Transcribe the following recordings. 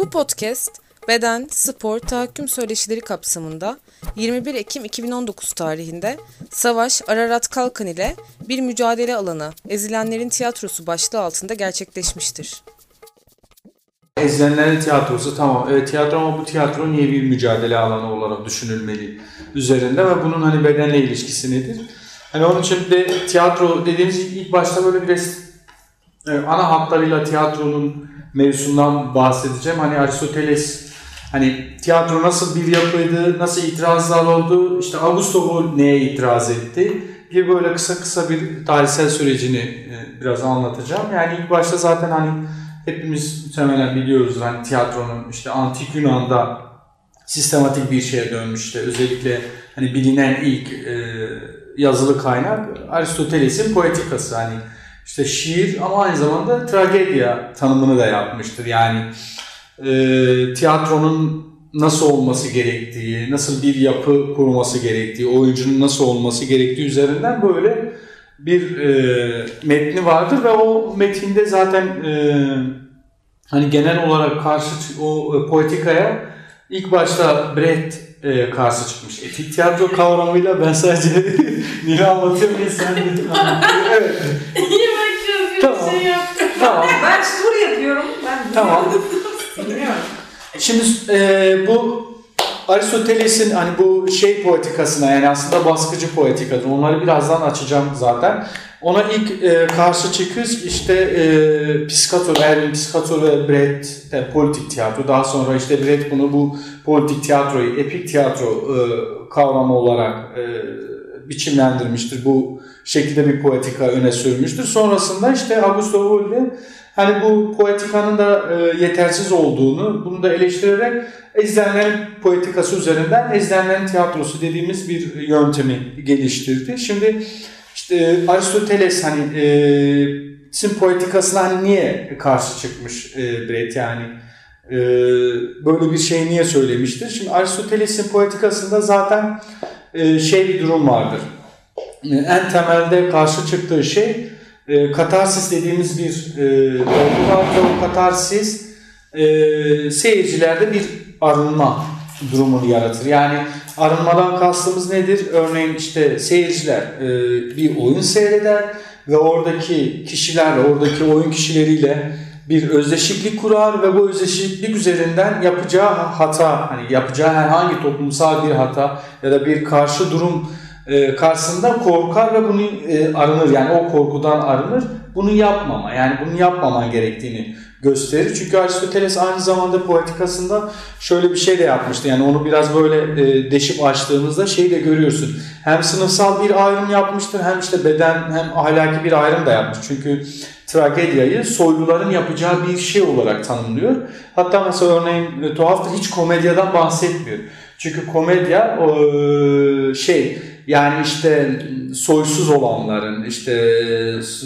Bu podcast beden, spor, tahakküm söyleşileri kapsamında 21 Ekim 2019 tarihinde Savaş Ararat Kalkan ile bir mücadele alanı Ezilenlerin Tiyatrosu başlığı altında gerçekleşmiştir. Ezilenlerin tiyatrosu tamam. Evet tiyatro ama bu tiyatro niye bir mücadele alanı olarak düşünülmeli üzerinde ve bunun hani bedenle ilişkisi nedir? Hani onun için de tiyatro dediğimiz ilk başta böyle biraz e, ana hatlarıyla tiyatronun mevzusundan bahsedeceğim. Hani Aristoteles hani tiyatro nasıl bir yapıydı, nasıl itirazlar oldu, işte Augusto bu neye itiraz etti? Bir böyle kısa kısa bir tarihsel sürecini e, biraz anlatacağım. Yani ilk başta zaten hani hepimiz muhtemelen biliyoruz hani tiyatronun işte antik Yunan'da sistematik bir şeye dönmüştü. Özellikle hani bilinen ilk e, yazılı kaynak Aristoteles'in poetikası. Hani işte şiir ama aynı zamanda tragedya tanımını da yapmıştır. Yani e, tiyatronun nasıl olması gerektiği, nasıl bir yapı kurması gerektiği, oyuncunun nasıl olması gerektiği üzerinden böyle bir e, metni vardır ve o metinde zaten e, hani genel olarak karşı o e, poetikaya ilk başta Brecht e, karşı çıkmış. Etik tiyatro kavramıyla ben sadece Nil'i anlatıyorum diye sen de Evet. İyi bakıyorsun. Tamam. Bir şey yaptım. Tamam. Ben tur yapıyorum. Ben Tamam. Bilmiyorum. Şimdi e, bu Aristoteles'in hani bu şey poetikasına yani aslında baskıcı poetikadır. Onları birazdan açacağım zaten. Ona ilk e, karşı çıkış işte e, Piscator, Erwin Piscator ve Brecht e, politik tiyatro. Daha sonra işte Brecht bunu bu politik tiyatroyu epik tiyatro e, kavramı olarak e, biçimlendirmiştir. Bu şekilde bir poetika öne sürmüştür. Sonrasında işte Augusto Wolde hani bu poetikanın da e, yetersiz olduğunu, bunu da eleştirerek Ezdenlerin poetikası üzerinden Ezdenlerin tiyatrosu dediğimiz bir yöntemi geliştirdi. Şimdi işte Aristoteles hani e, sin poetikasına hani niye karşı çıkmış e, Brecht yani e, böyle bir şey niye söylemiştir? Şimdi Aristoteles'in poetikasında zaten e, şey bir durum vardır. E, en temelde karşı çıktığı şey e, katarsis dediğimiz bir e, var o katarsis e, seyircilerde bir arınma durumunu yaratır. Yani arınmadan kastımız nedir? Örneğin işte seyirciler e, bir oyun seyreder ve oradaki kişilerle, oradaki oyun kişileriyle bir özdeşiklik kurar ve bu özdeşiklik üzerinden yapacağı hata, hani yapacağı herhangi toplumsal bir hata ya da bir karşı durum e, karşısında korkar ve bunu e, arınır. Yani o korkudan arınır. Bunu yapmama, yani bunu yapmaman gerektiğini gösterir. Çünkü Aristoteles aynı zamanda poetikasında şöyle bir şey de yapmıştı. Yani onu biraz böyle e, deşip açtığınızda şey de görüyorsun. Hem sınıfsal bir ayrım yapmıştır hem işte beden hem ahlaki bir ayrım da yapmış. Çünkü tragediayı soyluların yapacağı bir şey olarak tanımlıyor. Hatta mesela örneğin e, tuhaftır hiç komedyadan bahsetmiyor. Çünkü komedya e, şey yani işte soysuz olanların işte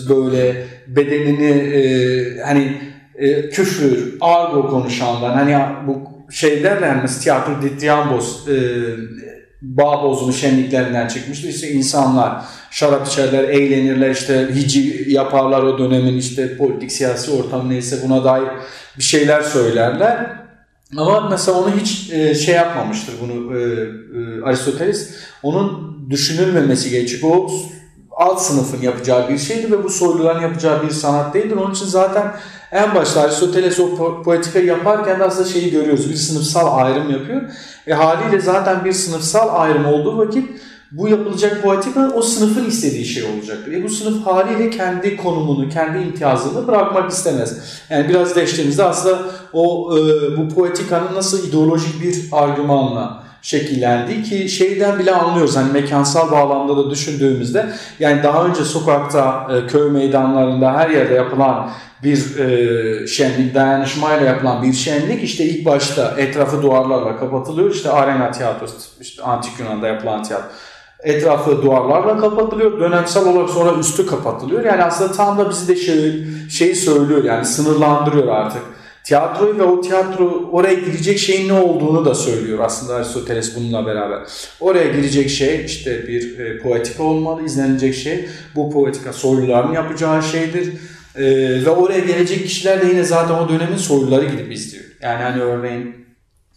böyle bedenini e, hani e, küfür, argo konuşanlar hani bu şey derler mi tiyatro ditriambos e, bağ bozumu şenliklerinden çıkmıştır. İşte insanlar şarap içerler, eğlenirler, işte hici yaparlar o dönemin işte politik siyasi ortamı neyse buna dair bir şeyler söylerler. Ama mesela onu hiç e, şey yapmamıştır bunu e, e, Aristoteles. Onun düşünülmemesi. Çünkü o alt sınıfın yapacağı bir şeydi ve bu soyluların yapacağı bir sanat değildir. Onun için zaten en başta Aristoteles o po- poetikayı yaparken de aslında şeyi görüyoruz. Bir sınıfsal ayrım yapıyor. E haliyle zaten bir sınıfsal ayrım olduğu vakit bu yapılacak poetika o sınıfın istediği şey olacaktır. E bu sınıf haliyle kendi konumunu, kendi imtiyazını bırakmak istemez. Yani biraz değiştiğimizde aslında o e, bu poetikanın nasıl ideolojik bir argümanla şekillendi ki şeyden bile anlıyoruz hani mekansal bağlamda da düşündüğümüzde yani daha önce sokakta, e, köy meydanlarında her yerde yapılan bir e, şenlik, dayanışmayla yapılan bir şenlik işte ilk başta etrafı duvarlarla kapatılıyor. İşte arena tiyatrosu, işte antik Yunan'da yapılan tiyatro. Etrafı duvarlarla kapatılıyor. Dönemsel olarak sonra üstü kapatılıyor. Yani aslında tam da bizi de şey, şeyi söylüyor yani sınırlandırıyor artık. Tiyatroyu ve o tiyatro oraya girecek şeyin ne olduğunu da söylüyor aslında Aristoteles bununla beraber. Oraya girecek şey işte bir e, poetika olmalı, izlenilecek şey. Bu poetika soyluların yapacağı şeydir. Ee, ve oraya gelecek kişiler de yine zaten o dönemin soyluları gidip izliyor. Yani hani örneğin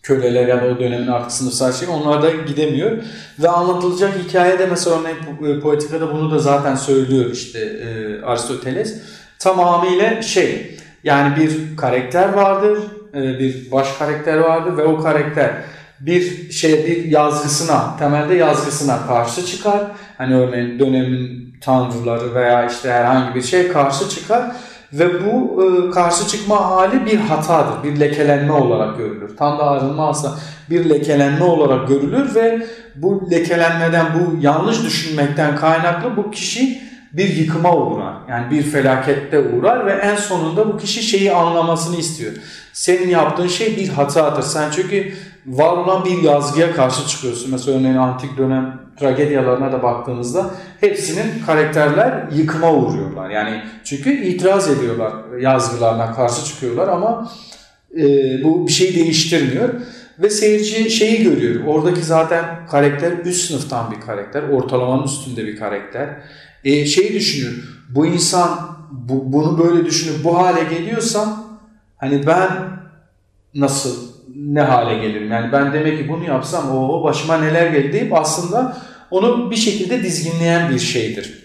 köleler ya da o dönemin artık sınıfsal şey onlar da gidemiyor. Ve anlatılacak hikayede mesela örneğin po- Poetika'da bunu da zaten söylüyor işte e, Aristoteles. Tamamıyla şey yani bir karakter vardır, e, bir baş karakter vardır ve o karakter bir şey bir yazgısına, temelde yazgısına karşı çıkar. Hani örneğin dönemin tanrıları veya işte herhangi bir şey karşı çıkar ve bu e, karşı çıkma hali bir hatadır, bir lekelenme olarak görülür. Tam da arınmazsa bir lekelenme olarak görülür ve bu lekelenmeden, bu yanlış düşünmekten kaynaklı bu kişi bir yıkıma uğrar. Yani bir felakette uğrar ve en sonunda bu kişi şeyi anlamasını istiyor. Senin yaptığın şey bir hatadır. Sen çünkü var olan bir yazgıya karşı çıkıyorsun. Mesela örneğin antik dönem tragedyalarına da baktığımızda hepsinin karakterler yıkıma uğruyorlar. Yani çünkü itiraz ediyorlar yazgılarına karşı çıkıyorlar ama e, bu bir şey değiştirmiyor. Ve seyirci şeyi görüyor. Oradaki zaten karakter üst sınıftan bir karakter. Ortalamanın üstünde bir karakter. E, şey düşünüyor. Bu insan bu, bunu böyle düşünüp bu hale geliyorsam hani ben nasıl ne hale gelirim? Yani ben demek ki bunu yapsam o başıma neler gelir deyip aslında onu bir şekilde dizginleyen bir şeydir.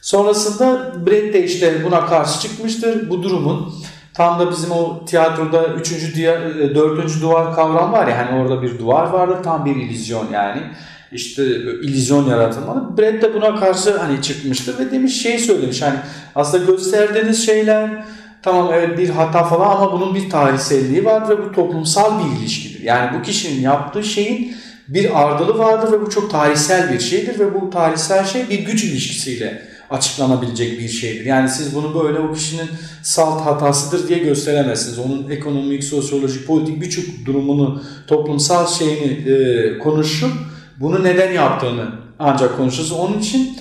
Sonrasında Brett de işte buna karşı çıkmıştır. Bu durumun tam da bizim o tiyatroda üçüncü, diya, e, dördüncü duvar kavram var ya hani orada bir duvar vardır tam bir illüzyon yani. İşte illüzyon yaratılmalı. Brett de buna karşı hani çıkmıştır ve demiş şey söylemiş hani aslında gösterdiğiniz şeyler Tamam evet bir hata falan ama bunun bir tarihselliği var ve bu toplumsal bir ilişkidir. Yani bu kişinin yaptığı şeyin bir ardılı vardır ve bu çok tarihsel bir şeydir ve bu tarihsel şey bir güç ilişkisiyle açıklanabilecek bir şeydir. Yani siz bunu böyle o kişinin salt hatasıdır diye gösteremezsiniz. Onun ekonomik, sosyolojik, politik birçok durumunu, toplumsal şeyini e, konuşup bunu neden yaptığını ancak konuşuruz. Onun için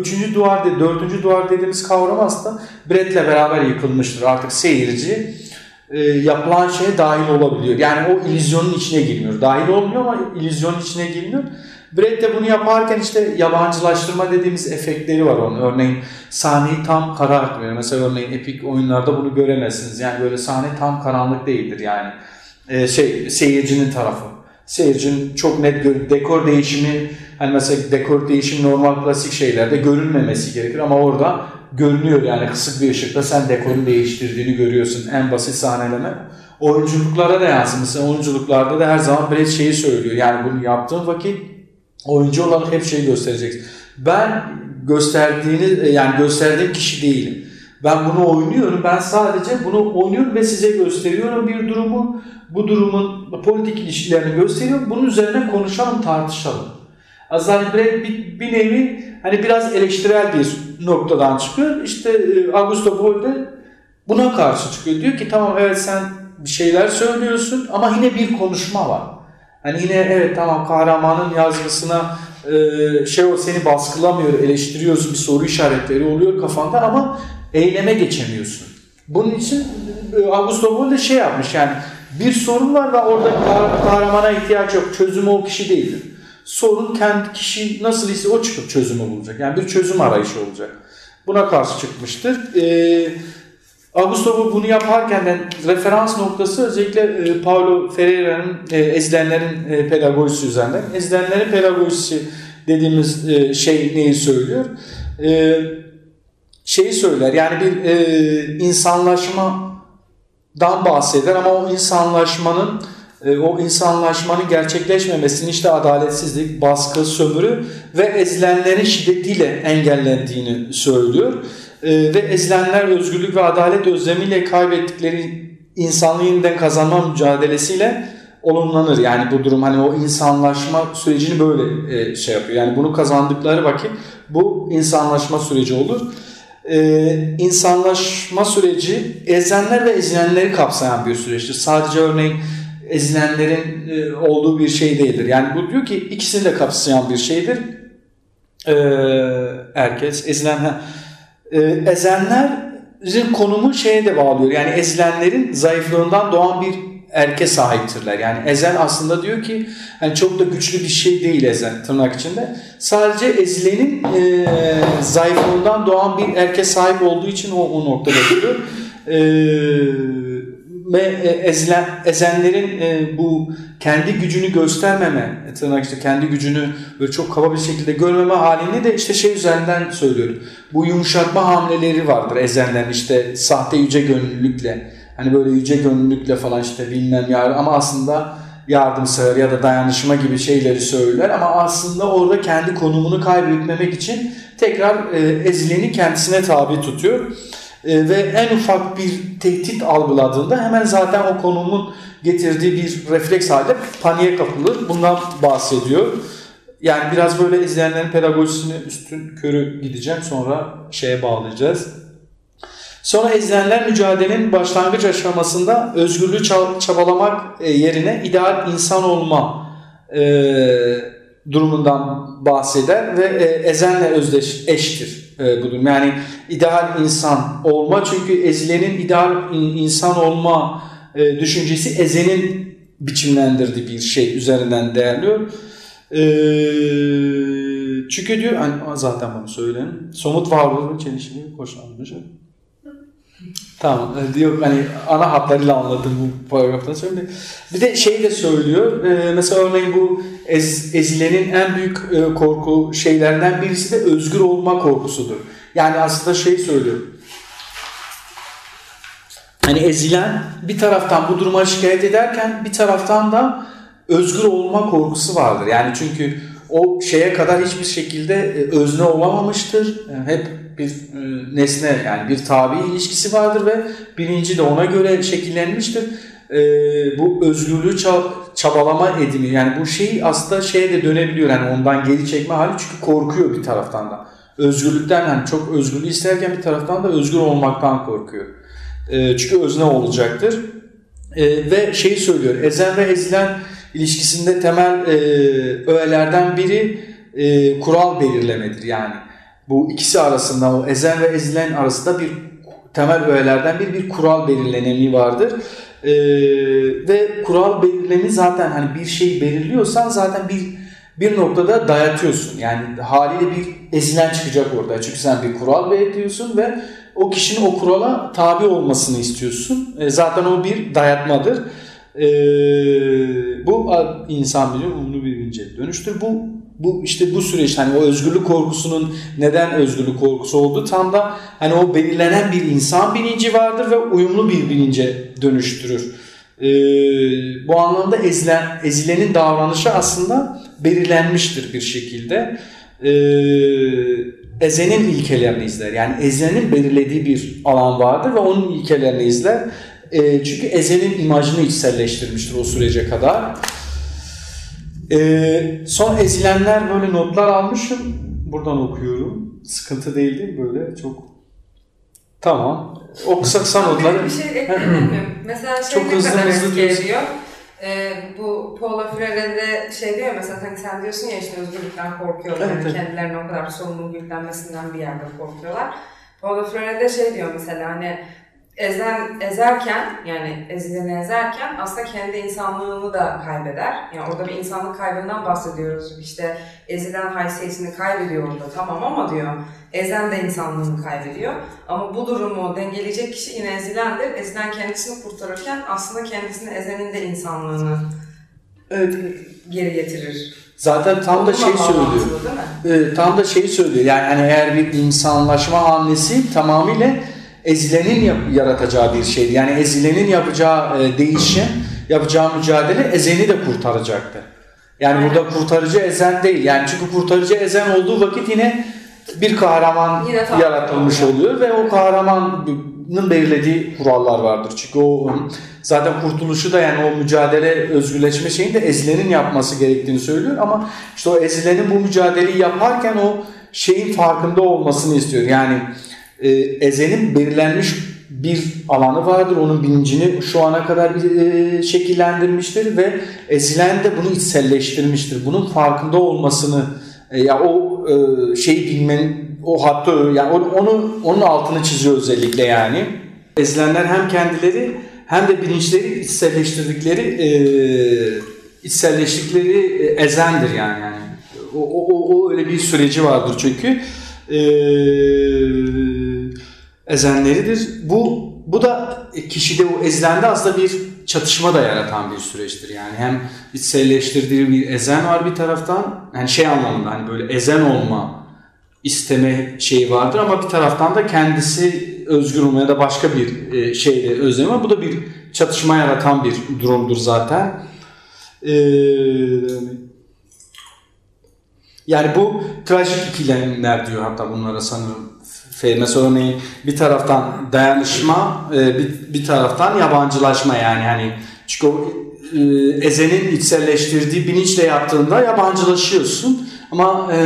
Üçüncü duvar, de, dördüncü duvar dediğimiz kavram aslında Brett'le beraber yıkılmıştır. Artık seyirci e, yapılan şeye dahil olabiliyor. Yani o illüzyonun içine girmiyor. Dahil olmuyor ama illüzyonun içine girmiyor. Brett de bunu yaparken işte yabancılaştırma dediğimiz efektleri var onun. Örneğin sahneyi tam karartmıyor. Mesela örneğin epik oyunlarda bunu göremezsiniz. Yani böyle sahne tam karanlık değildir yani. E, şey seyircinin tarafı. Seyircinin çok net gör dekor değişimi Hani mesela dekor değişim normal klasik şeylerde görünmemesi gerekir ama orada görünüyor yani kısık bir ışıkta sen dekorun değiştirdiğini görüyorsun. En basit sahneleme. Oyunculuklara da yansın. Mesela oyunculuklarda da her zaman Brett şeyi söylüyor. Yani bunu yaptığın vakit oyuncu olarak hep şeyi göstereceksin. Ben gösterdiğini yani gösterdiğim kişi değilim. Ben bunu oynuyorum. Ben sadece bunu oynuyorum ve size gösteriyorum bir durumu. Bu durumun politik ilişkilerini gösteriyorum. Bunun üzerine konuşalım, tartışalım. Aslında Brett bir, bir nevi hani biraz eleştirel bir noktadan çıkıyor. İşte e, Augusto Boll de buna karşı çıkıyor. Diyor ki tamam evet sen bir şeyler söylüyorsun ama yine bir konuşma var. Hani yine evet tamam kahramanın yazgısına e, şey o seni baskılamıyor, eleştiriyorsun, bir soru işaretleri oluyor kafanda ama eyleme geçemiyorsun. Bunun için e, Augusto Boll de şey yapmış yani bir sorun var ve orada kahramana ihtiyaç yok. Çözümü o kişi değildir sorun kendi kişi nasıl ise o çıkıp çözümü bulacak. Yani bir çözüm arayışı olacak. Buna karşı çıkmıştır. Ee, Augusto bunu yaparken de referans noktası özellikle e, Paulo Ferreira'nın e, ezilenlerin e, pedagojisi üzerinden. Ezilenlerin pedagojisi dediğimiz e, şey neyi söylüyor? E, şeyi söyler yani bir e, insanlaşmadan bahseder ama o insanlaşmanın o insanlaşmanın gerçekleşmemesini işte adaletsizlik, baskı, sömürü ve ezilenlerin şiddetiyle engellendiğini söylüyor. E, ve ezilenler özgürlük ve adalet özlemiyle kaybettikleri insanlığı yeniden kazanma mücadelesiyle olumlanır. Yani bu durum hani o insanlaşma sürecini böyle e, şey yapıyor. Yani bunu kazandıkları vakit bu insanlaşma süreci olur. Ee, insanlaşma süreci ezenler ve ezilenleri kapsayan bir süreçtir. Sadece örneğin ezilenlerin e, olduğu bir şey değildir. Yani bu diyor ki ikisini de kapsayan bir şeydir. Ee, herkes ezilen e, ezenlerin konumu şeye de bağlıyor. Yani ezilenlerin zayıflığından doğan bir erke sahiptirler. Yani ezen aslında diyor ki hani çok da güçlü bir şey değil ezen tırnak içinde. Sadece ezilenin e, zayıflığından doğan bir erke sahip olduğu için o, o noktada duruyor. E, ve e, ezilen, ezenlerin e, bu kendi gücünü göstermeme, e, tırnak işte kendi gücünü böyle çok kaba bir şekilde görmeme halini de işte şey üzerinden söylüyorum. Bu yumuşatma hamleleri vardır ezenlerin işte sahte yüce gönüllülükle. Hani böyle yüce gönüllülükle falan işte bilmem ya ama aslında yardımsever ya da dayanışma gibi şeyleri söyler ama aslında orada kendi konumunu kaybetmemek için tekrar e, ezileni kendisine tabi tutuyor. E, ve en ufak bir tehdit algıladığında hemen zaten o konumun getirdiği bir refleks halde paniğe kapılır. Bundan bahsediyor. Yani biraz böyle izleyenlerin pedagojisini üstün körü gideceğim sonra şeye bağlayacağız. Sonra ezilenler mücadelenin başlangıç aşamasında özgürlüğü çabalamak e, yerine ideal insan olma e, durumundan bahseder ve e, ezenle özdeş eştir e, bu durum. Yani ideal insan olma çünkü ezilenin ideal insan olma e, düşüncesi ezenin biçimlendirdiği bir şey üzerinden değerliyor. E, çünkü diyor hani zaten bunu söyleyin. Somut varlığın çelişkili hoşlanmış. Tamam e, diyor hani ana hatlarıyla anladım bu paragraftan sonra. Bir de şey de söylüyor. E, mesela örneğin bu ez, ezilenin en büyük e, korku şeylerden birisi de özgür olma korkusudur. Yani aslında şey söylüyor. Hani ezilen bir taraftan bu duruma şikayet ederken bir taraftan da özgür olma korkusu vardır. Yani çünkü o şeye kadar hiçbir şekilde e, özne olamamıştır. Yani hep bir e, nesne yani bir tabi ilişkisi vardır ve bilinci de ona göre şekillenmiştir. E, bu özgürlüğü çabalama edimi yani bu şey aslında şeye de dönebiliyor yani ondan geri çekme hali çünkü korkuyor bir taraftan da. Özgürlükten yani çok özgürlüğü isterken bir taraftan da özgür olmaktan korkuyor. E, çünkü özne olacaktır. ve şeyi söylüyor ezen ve ezilen ilişkisinde temel öğelerden biri kural belirlemedir yani bu ikisi arasında o ezen ve ezilen arasında bir temel öğelerden bir bir kural belirlenemi vardır. Ee, ve kural belirlemi zaten hani bir şeyi belirliyorsan zaten bir bir noktada dayatıyorsun. Yani haliyle bir ezilen çıkacak orada. Çünkü sen bir kural belirliyorsun ve o kişinin o kurala tabi olmasını istiyorsun. E, zaten o bir dayatmadır. E, bu insan bilir, umlu bilince dönüştür. Bu bu işte bu süreç hani o özgürlük korkusunun neden özgürlük korkusu oldu tam da hani o belirlenen bir insan bilinci vardır ve uyumlu bir bilince dönüştürür. Ee, bu anlamda ezilen, ezilenin davranışı aslında belirlenmiştir bir şekilde. Ee, ezenin ilkelerini izler. Yani ezenin belirlediği bir alan vardır ve onun ilkelerini izler. Ee, çünkü ezenin imajını içselleştirmiştir o sürece kadar. Ee, son ezilenler böyle notlar almışım. Buradan okuyorum. Sıkıntı değil değil böyle? Çok Tamam. Okusak sen notları. Bir şey? Mesela şey Çok ne hızlı kadar hızlı ediyor? Ee, bu Paula Freire'de şey diyor mesela hani sen diyorsun ya işte özgürlükten korkuyorlar. Evet, yani kendilerine o kadar sorumluluk yüklenmesinden bir yerde korkuyorlar. Paula Freire'de şey diyor mesela hani ezen, ezerken yani ezileni ezerken aslında kendi insanlığını da kaybeder. Yani orada bir insanlık kaybından bahsediyoruz. İşte ezilen haysiyetini kaybediyor orada tamam ama diyor ezen de insanlığını kaybediyor. Ama bu durumu dengeleyecek kişi yine ezilendir. Ezilen kendisini kurtarırken aslında kendisini ezenin de insanlığını Evet. geri getirir. Zaten tam da şey söylüyor. Ee, tam da şey söylüyor. Yani hani eğer bir insanlaşma hamlesi tamamıyla ezilenin yaratacağı bir şeydi. Yani ezilenin yapacağı e, değişim, yapacağı mücadele ezeni de kurtaracaktı. Yani burada kurtarıcı ezen değil. Yani çünkü kurtarıcı ezen olduğu vakit yine bir kahraman Yine yaratılmış oluyor ve o kahramanın belirlediği kurallar vardır. Çünkü o zaten kurtuluşu da yani o mücadele özgürleşme şeyini de ezilenin yapması gerektiğini söylüyor ama işte o ezilenin bu mücadeleyi yaparken o şeyin farkında olmasını istiyor. Yani e, ezenin belirlenmiş bir alanı vardır. Onun bilincini şu ana kadar bir, e, şekillendirmiştir ve ezilen de bunu içselleştirmiştir. Bunun farkında olmasını e, ya o e, şeyi bilmenin o hattı yani onu, onu onun altını çiziyor özellikle yani. Ezilenler hem kendileri hem de bilinçleri içselleştirdikleri e, e, ezendir yani. yani. O, o, o öyle bir süreci vardır çünkü. E, ezenleridir. Bu bu da kişide o ezlende aslında bir çatışma da yaratan bir süreçtir. Yani hem içselleştirdiği bir ezen var bir taraftan. Yani şey anlamında hani böyle ezen olma isteme şeyi vardır ama bir taraftan da kendisi özgür olmaya da başka bir e, şeyde özlemi var. Bu da bir çatışma yaratan bir durumdur zaten. Ee, yani bu trajik ikilemler diyor hatta bunlara sanırım. Mesela örneğin. Bir taraftan dayanışma, e, bir, taraftan yabancılaşma yani hani çünkü o e, ezenin içselleştirdiği bilinçle yaptığında yabancılaşıyorsun. Ama e,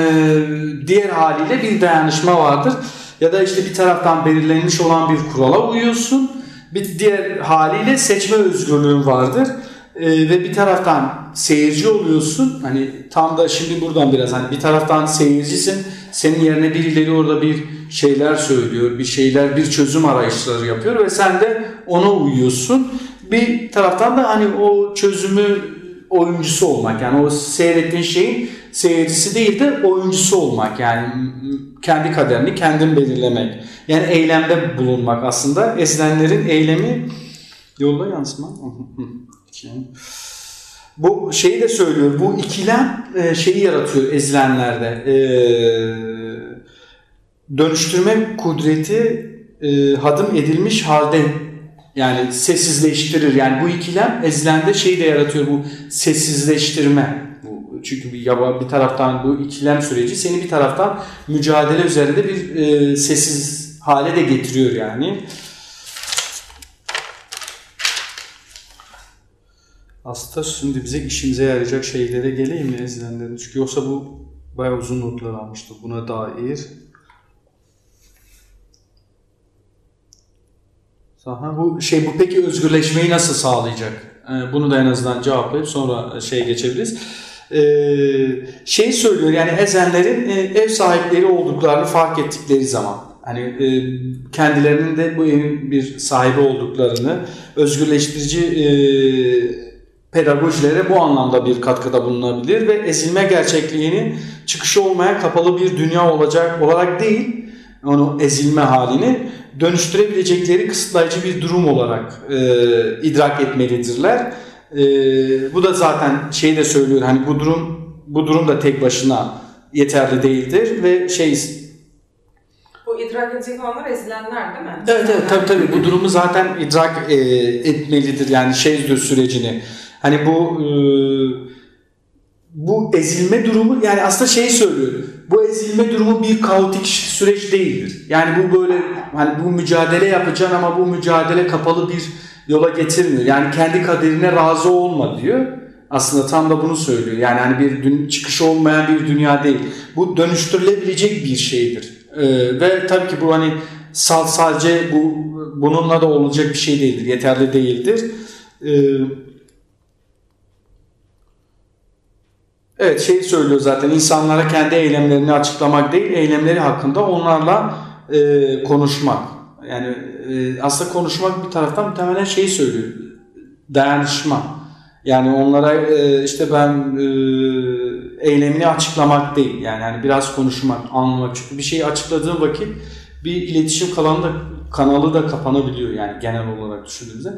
diğer haliyle bir dayanışma vardır. Ya da işte bir taraftan belirlenmiş olan bir kurala uyuyorsun. Bir diğer haliyle seçme özgürlüğün vardır e, ve bir taraftan seyirci oluyorsun. Hani tam da şimdi buradan biraz hani bir taraftan seyircisin. Senin yerine birileri orada bir şeyler söylüyor, bir şeyler, bir çözüm arayışları yapıyor ve sen de ona uyuyorsun. Bir taraftan da hani o çözümü oyuncusu olmak yani o seyrettiğin şeyin seyircisi değil de oyuncusu olmak yani kendi kaderini kendin belirlemek. Yani eylemde bulunmak aslında ezilenlerin eylemi yolda yansıma. Bu şeyi de söylüyor. Bu ikilem e, şeyi yaratıyor ezilenlerde. E, dönüştürme kudreti e, hadım edilmiş halde yani sessizleştirir. Yani bu ikilem ezilende şeyi de yaratıyor. Bu sessizleştirme. Çünkü bir, yaba, bir taraftan bu ikilem süreci seni bir taraftan mücadele üzerinde bir e, sessiz hale de getiriyor yani. Aslında şimdi bize işimize yarayacak şeylere geleyim mi izleyenlerin? Çünkü yoksa bu bayağı uzun notlar almıştık buna dair. Aha, bu şey bu peki özgürleşmeyi nasıl sağlayacak? Ee, bunu da en azından cevaplayıp sonra şey geçebiliriz. Ee, şey söylüyor yani ezenlerin e, ev sahipleri olduklarını fark ettikleri zaman hani e, kendilerinin de bu evin bir sahibi olduklarını özgürleştirici e, pedagojilere bu anlamda bir katkıda bulunabilir ve ezilme gerçekliğini çıkışı olmaya kapalı bir dünya olacak olarak değil, onu ezilme halini dönüştürebilecekleri kısıtlayıcı bir durum olarak e, idrak etmelidirler. E, bu da zaten şey de söylüyor hani bu durum bu durum da tek başına yeterli değildir ve şey bu idrak edecek olanlar ezilenler değil mi? Evet evet tabii tabii bu durumu zaten idrak e, etmelidir yani şeydir sürecini. Hani bu e, bu ezilme durumu yani aslında şey söylüyor. Bu ezilme durumu bir kaotik süreç değildir. Yani bu böyle hani bu mücadele yapacaksın ama bu mücadele kapalı bir yola getirmiyor. Yani kendi kaderine razı olma diyor. Aslında tam da bunu söylüyor. Yani hani bir dün, çıkış olmayan bir dünya değil. Bu dönüştürülebilecek bir şeydir. Ee, ve tabii ki bu hani sadece bu bununla da olacak bir şey değildir. Yeterli değildir. Ee, Evet şey söylüyor zaten insanlara kendi eylemlerini açıklamak değil, eylemleri hakkında onlarla e, konuşmak. Yani e, aslında konuşmak bir taraftan muhtemelen şeyi söylüyor. Dayanışma. Yani onlara e, işte ben e, eylemini açıklamak değil. Yani hani biraz konuşmak, anlamak. Çünkü bir şeyi açıkladığın vakit bir iletişim kanalı da, kanalı da kapanabiliyor yani genel olarak düşündüğümüzde.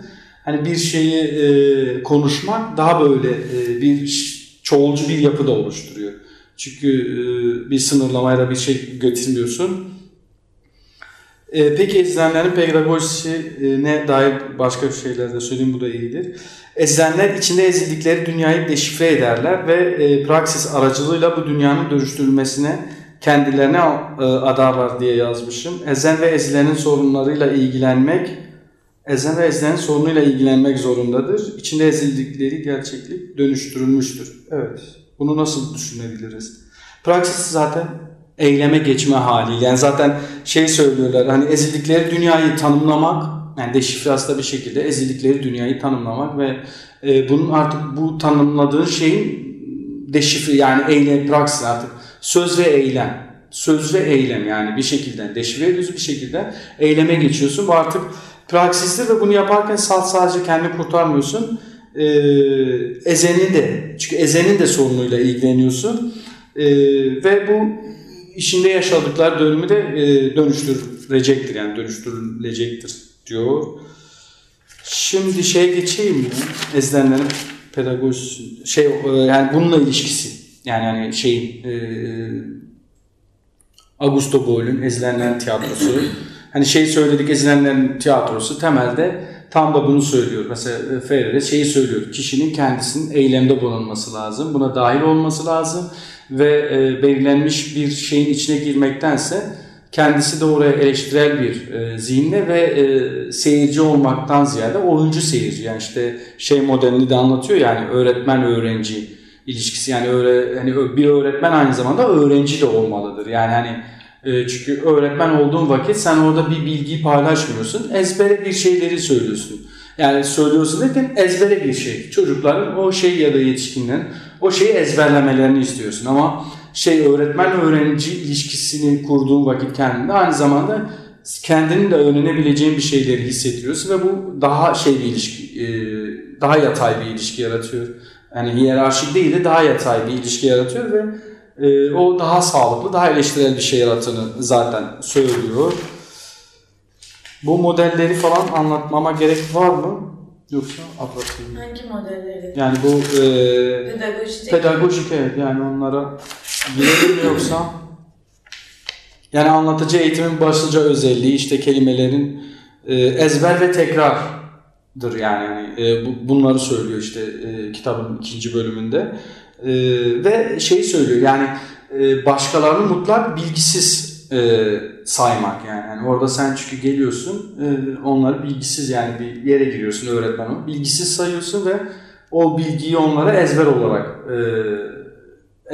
Hani bir şeyi e, konuşmak daha böyle e, bir çoğulcu bir yapı da oluşturuyor. Çünkü e, bir sınırlamayla bir şey götürmüyorsun. E, peki ezilenlerin pedagojisine dair başka şeyler de söyleyeyim bu da iyidir. Ezilenler içinde ezildikleri dünyayı deşifre ederler ve e, praksis aracılığıyla bu dünyanın dönüştürülmesine kendilerine adarlar diye yazmışım. Ezen ve ezilenin sorunlarıyla ilgilenmek ezen ve ezilen sorunuyla ilgilenmek zorundadır. İçinde ezildikleri gerçeklik dönüştürülmüştür. Evet. Bunu nasıl düşünebiliriz? Praksis zaten eyleme geçme hali. Yani zaten şey söylüyorlar hani ezildikleri dünyayı tanımlamak yani deşifre aslında bir şekilde ezildikleri dünyayı tanımlamak ve e, bunun artık bu tanımladığın şeyin deşifre yani eylem praksis artık söz ve eylem söz ve eylem yani bir şekilde deşifre ediyorsun bir şekilde eyleme geçiyorsun. Bu artık praksistir ve bunu yaparken sadece kendini kurtarmıyorsun. Ee, ezenin de çünkü ezenin de sorunuyla ilgileniyorsun. Ee, ve bu işinde yaşadıkları dönümü de e, dönüştürecektir yani dönüştürülecektir diyor. Şimdi şeye geçeyim mi? Ezilenlerin pedagojisi şey e, yani bununla ilişkisi yani hani şeyin e, Augusto Boal'ün Ezilenlerin Tiyatrosu. Hani şey söyledik Ezilenlerin Tiyatrosu temelde tam da bunu söylüyor. Mesela Ferreira şeyi söylüyor. Kişinin kendisinin eylemde bulunması lazım. Buna dahil olması lazım ve e, belirlenmiş bir şeyin içine girmektense kendisi de oraya eleştirel bir e, zihinle ve e, seyirci olmaktan ziyade oyuncu seyirci. Yani işte şey modelini de anlatıyor yani öğretmen öğrenci ilişkisi yani öyle hani bir öğretmen aynı zamanda öğrenci de olmalıdır. Yani hani e, çünkü öğretmen olduğun vakit sen orada bir bilgiyi paylaşmıyorsun. Ezbere bir şeyleri söylüyorsun. Yani söylüyorsun derken ezbere bir şey. Çocukların o şey ya da yetişkinlerin o şeyi ezberlemelerini istiyorsun ama şey öğretmen öğrenci ilişkisini kurduğun vakit kendinde aynı zamanda kendinin de öğrenebileceğin bir şeyleri hissediyorsun ve bu daha şey bir ilişki e, daha yatay bir ilişki yaratıyor. Yani hiyerarşik değil de daha yatay bir ilişki yaratıyor ve e, o daha sağlıklı, daha eleştirel bir şey yarattığını zaten söylüyor. Bu modelleri falan anlatmama gerek var mı? Yoksa anlatayım. Hangi modelleri? Yani bu e, Pedagojik. pedagojik evet yani onlara girelim mi yoksa? Yani anlatıcı eğitimin başlıca özelliği işte kelimelerin e, ezber ve tekrardır yani. yani e, bu, bunları söylüyor işte e, kitabın ikinci bölümünde. E, ve şey söylüyor yani e, başkalarını mutlak bilgisiz e, saymak yani. yani. Orada sen çünkü geliyorsun e, onları bilgisiz yani bir yere giriyorsun öğretmen o. Bilgisiz sayıyorsun ve o bilgiyi onlara ezber olarak e,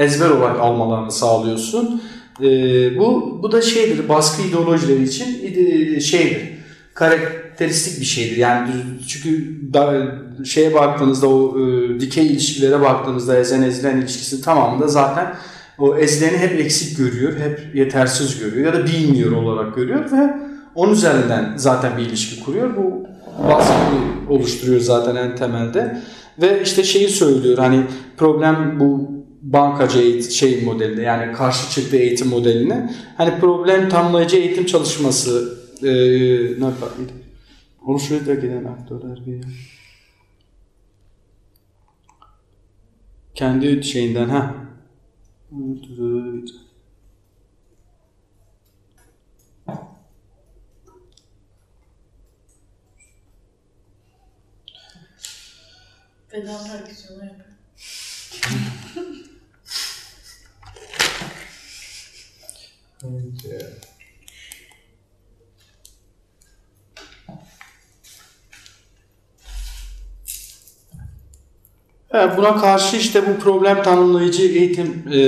ezber olarak almalarını sağlıyorsun. E, bu bu da şeydir baskı ideolojileri için ide- şeydir karakteristik bir şeydir. Yani çünkü da, şeye baktığınızda o e, dikey ilişkilere baktığınızda ezen ezilen ilişkisi tamamında zaten o ezileni hep eksik görüyor, hep yetersiz görüyor ya da bilmiyor olarak görüyor ve onun üzerinden zaten bir ilişki kuruyor. Bu baskı oluşturuyor zaten en temelde. Ve işte şeyi söylüyor hani problem bu bankacı eğitim şey modelinde yani karşı çıktığı eğitim modeline hani problem tanımlayıcı eğitim çalışması e, ne yapar? Oluşuyor da giden aktörler bir kendi şeyinden ha Beden herkes onu yapıyor. Buna karşı işte bu problem tanımlayıcı eğitim e,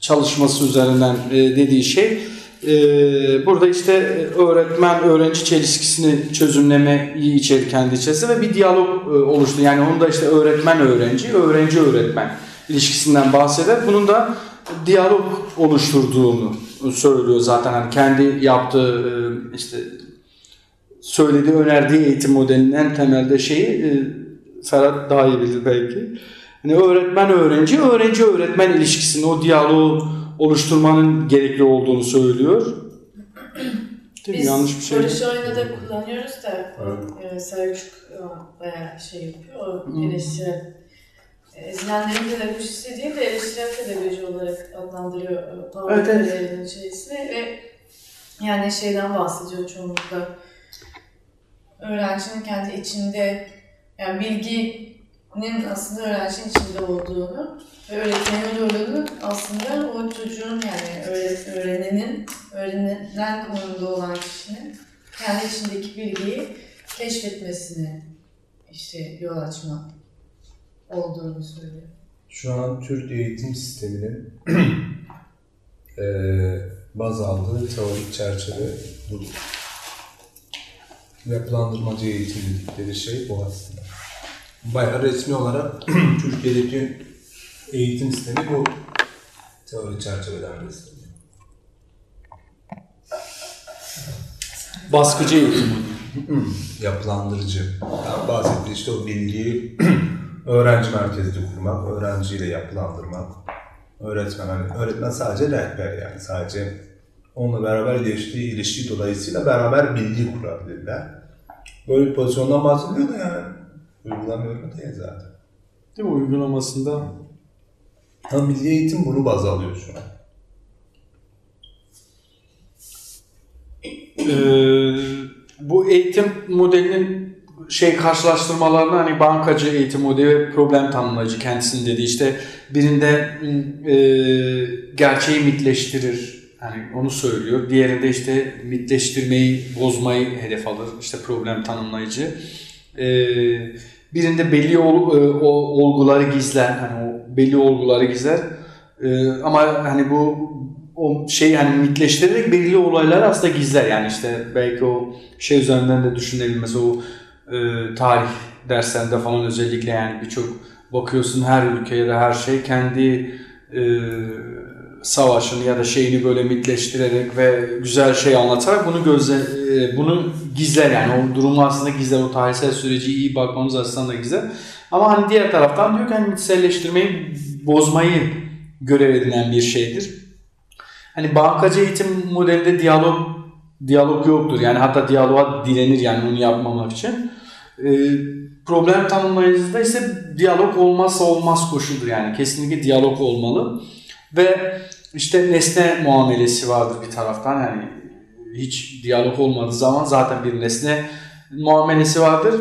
çalışması üzerinden e, dediği şey e, burada işte öğretmen öğrenci çelişkisini çözümlemeyi içeri kendi içerisinde ve bir diyalog oluştu. Yani onu da işte öğretmen öğrenci, öğrenci öğretmen ilişkisinden bahseder. Bunun da diyalog oluşturduğunu söylüyor zaten. Hani kendi yaptığı işte söylediği, önerdiği eğitim modelinin en temelde şeyi Ferhat daha iyi bilir belki. Yani öğretmen öğrenci, öğrenci öğretmen ilişkisini, o diyaloğu oluşturmanın gerekli olduğunu söylüyor. Değil mi? Biz Yanlış bir şey. Barış oyunu da kullanıyoruz da Evet. e, Selçuk e, bayağı şey yapıyor. O Hı. eleştirel. e, Ezilenlerin pedagojisi değil de eleştirel pedagoji olarak adlandırıyor e, Paulo Evet, evet. Şeysini ve yani şeyden bahsediyor çoğunlukla. Öğrencinin kendi içinde yani bilginin aslında öğrencinin içinde olduğunu ve öğretmenin rolünün aslında o çocuğun yani öğrenenin, öğrenilen konumunda olan kişinin kendi içindeki bilgiyi keşfetmesine işte yol açma olduğunu söylüyor. Şu an Türk eğitim sisteminin eee baz aldığı teorik çerçeve bu. Yapılandırmacı eğitim dedikleri şey bu aslında. Bayağı resmi olarak Türkiye'deki eğitim sistemi bu teorik çerçeveden besleniyor. Baskıcı eğitim. yapılandırıcı. Yani bahsettiği işte o bilgiyi öğrenci merkezli kurmak, öğrenciyle yapılandırmak. Öğretmen, hani öğretmen sadece rehber yani sadece onunla beraber geçtiği ilişki dolayısıyla beraber bilgi kurabilirler. Böyle bir pozisyondan bahsediyor da yani uygulamıyor mu değil zaten. Değil mi uygulamasında? Ama milli eğitim bunu baz alıyor şu an. Ee, bu eğitim modelinin şey karşılaştırmalarını hani bankacı eğitim modeli ve problem tanımlayıcı kendisinin dediği işte birinde e, gerçeği mitleştirir hani onu söylüyor. Diğerinde işte mitleştirmeyi, bozmayı hedef alır. işte problem tanımlayıcı. Ee, birinde belli ol, e, o, olguları gizler. Hani o belli olguları gizler. Ee, ama hani bu o şey yani mitleştirerek belirli olayları aslında gizler yani işte belki o şey üzerinden de düşünelim mesela o e, tarih derslerinde falan özellikle yani birçok bakıyorsun her ülkeye de her şey kendi e, savaşını ya da şeyini böyle mitleştirerek ve güzel şey anlatarak bunu gözle e, bunu gizler yani o durumu aslında gizler o tarihsel süreci iyi bakmamız aslında da gizler ama hani diğer taraftan diyor ki hani mitselleştirmeyi bozmayı görev edinen bir şeydir. Hani bankacı eğitim modelinde diyalog diyalog yoktur. Yani hatta diyaloğa direnir yani bunu yapmamak için. Ee, problem tanımlayıcıda ise diyalog olmazsa olmaz koşuldur yani. Kesinlikle diyalog olmalı. Ve işte nesne muamelesi vardır bir taraftan yani hiç diyalog olmadığı zaman zaten bir nesne muamelesi vardır.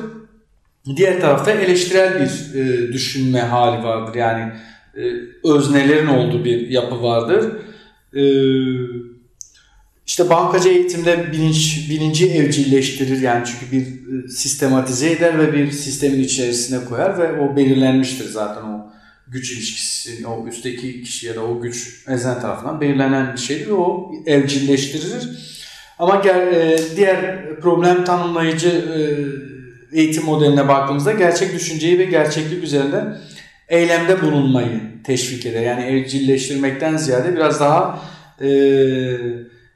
Diğer tarafta eleştirel bir e, düşünme hali vardır. Yani e, öznelerin olduğu bir yapı vardır. E, işte bankacı eğitimde bilinç, bilinci evcilleştirir yani çünkü bir e, sistematize eder ve bir sistemin içerisine koyar ve o belirlenmiştir zaten o güç ilişkisi, o üstteki kişi ya da o güç ezen tarafından belirlenen bir şeydir o evcilleştirir. Ama e, diğer problem tanımlayıcı e, eğitim modeline baktığımızda gerçek düşünceyi ve gerçeklik üzerinde eylemde bulunmayı teşvik eder. Yani evcilleştirmekten ziyade biraz daha e,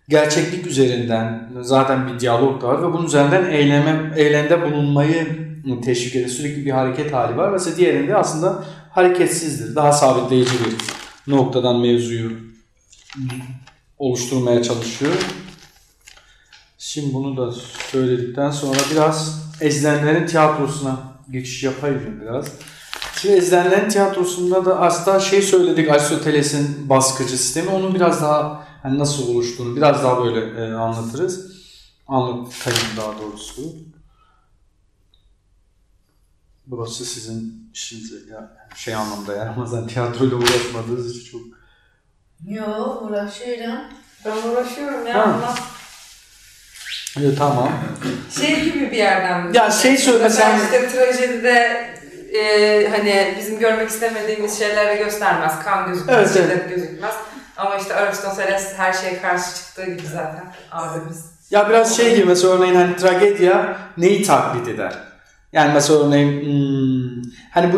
gerçeklik üzerinden zaten bir diyalog da var ve bunun üzerinden eyleme, eylemde bulunmayı teşvik eder. Sürekli bir hareket hali var. Mesela diğerinde aslında hareketsizdir. Daha sabitleyici bir noktadan mevzuyu oluşturmaya çalışıyor. Şimdi bunu da söyledikten sonra biraz Ezilenlerin tiyatrosuna geçiş yapayım biraz. Şimdi Ezilenlerin tiyatrosunda da aslında şey söyledik Aristoteles'in baskıcı sistemi. Onun biraz daha hani nasıl oluştuğunu biraz daha böyle e, anlatırız. Anlatayım daha doğrusu. Burası sizin işinize ya, şey anlamda yaramaz. Yani tiyatroyla uğraşmadığınız için çok... Yo uğraşıyorum. Ben uğraşıyorum ya. Ha. Allah. Evet, tamam. Şey gibi bir yerden mi? Ya şey söyle Mesela mesela- işte trajedide e, hani bizim görmek istemediğimiz şeyleri göstermez. Kan gözükmez, Evet, evet. şiddet gözükmez. Ama işte Aristoteles her şeye karşı çıktığı gibi zaten abimiz. Ya biraz şey gibi mesela örneğin hani tragedya neyi taklit eder? Yani mesela örneğin hmm, hani bu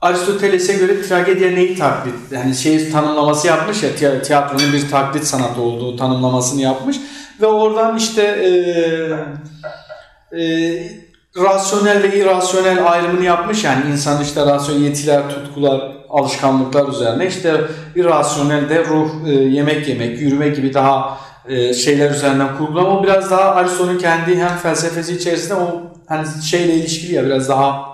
Aristoteles'e göre tragedya neyi taklit? Yani şey tanımlaması yapmış ya tiya- tiyatronun bir taklit sanatı olduğu tanımlamasını yapmış ve oradan işte eee eee rasyonel ve irrasyonel ayrımını yapmış yani insan işte rasyonel yetiler, tutkular, alışkanlıklar üzerine işte irrasyonel de ruh, e, yemek yemek, yürüme gibi daha e, şeyler üzerinden kurgulama. O biraz daha Aristo'nun kendi hem felsefesi içerisinde o hani şeyle ilişkili ya biraz daha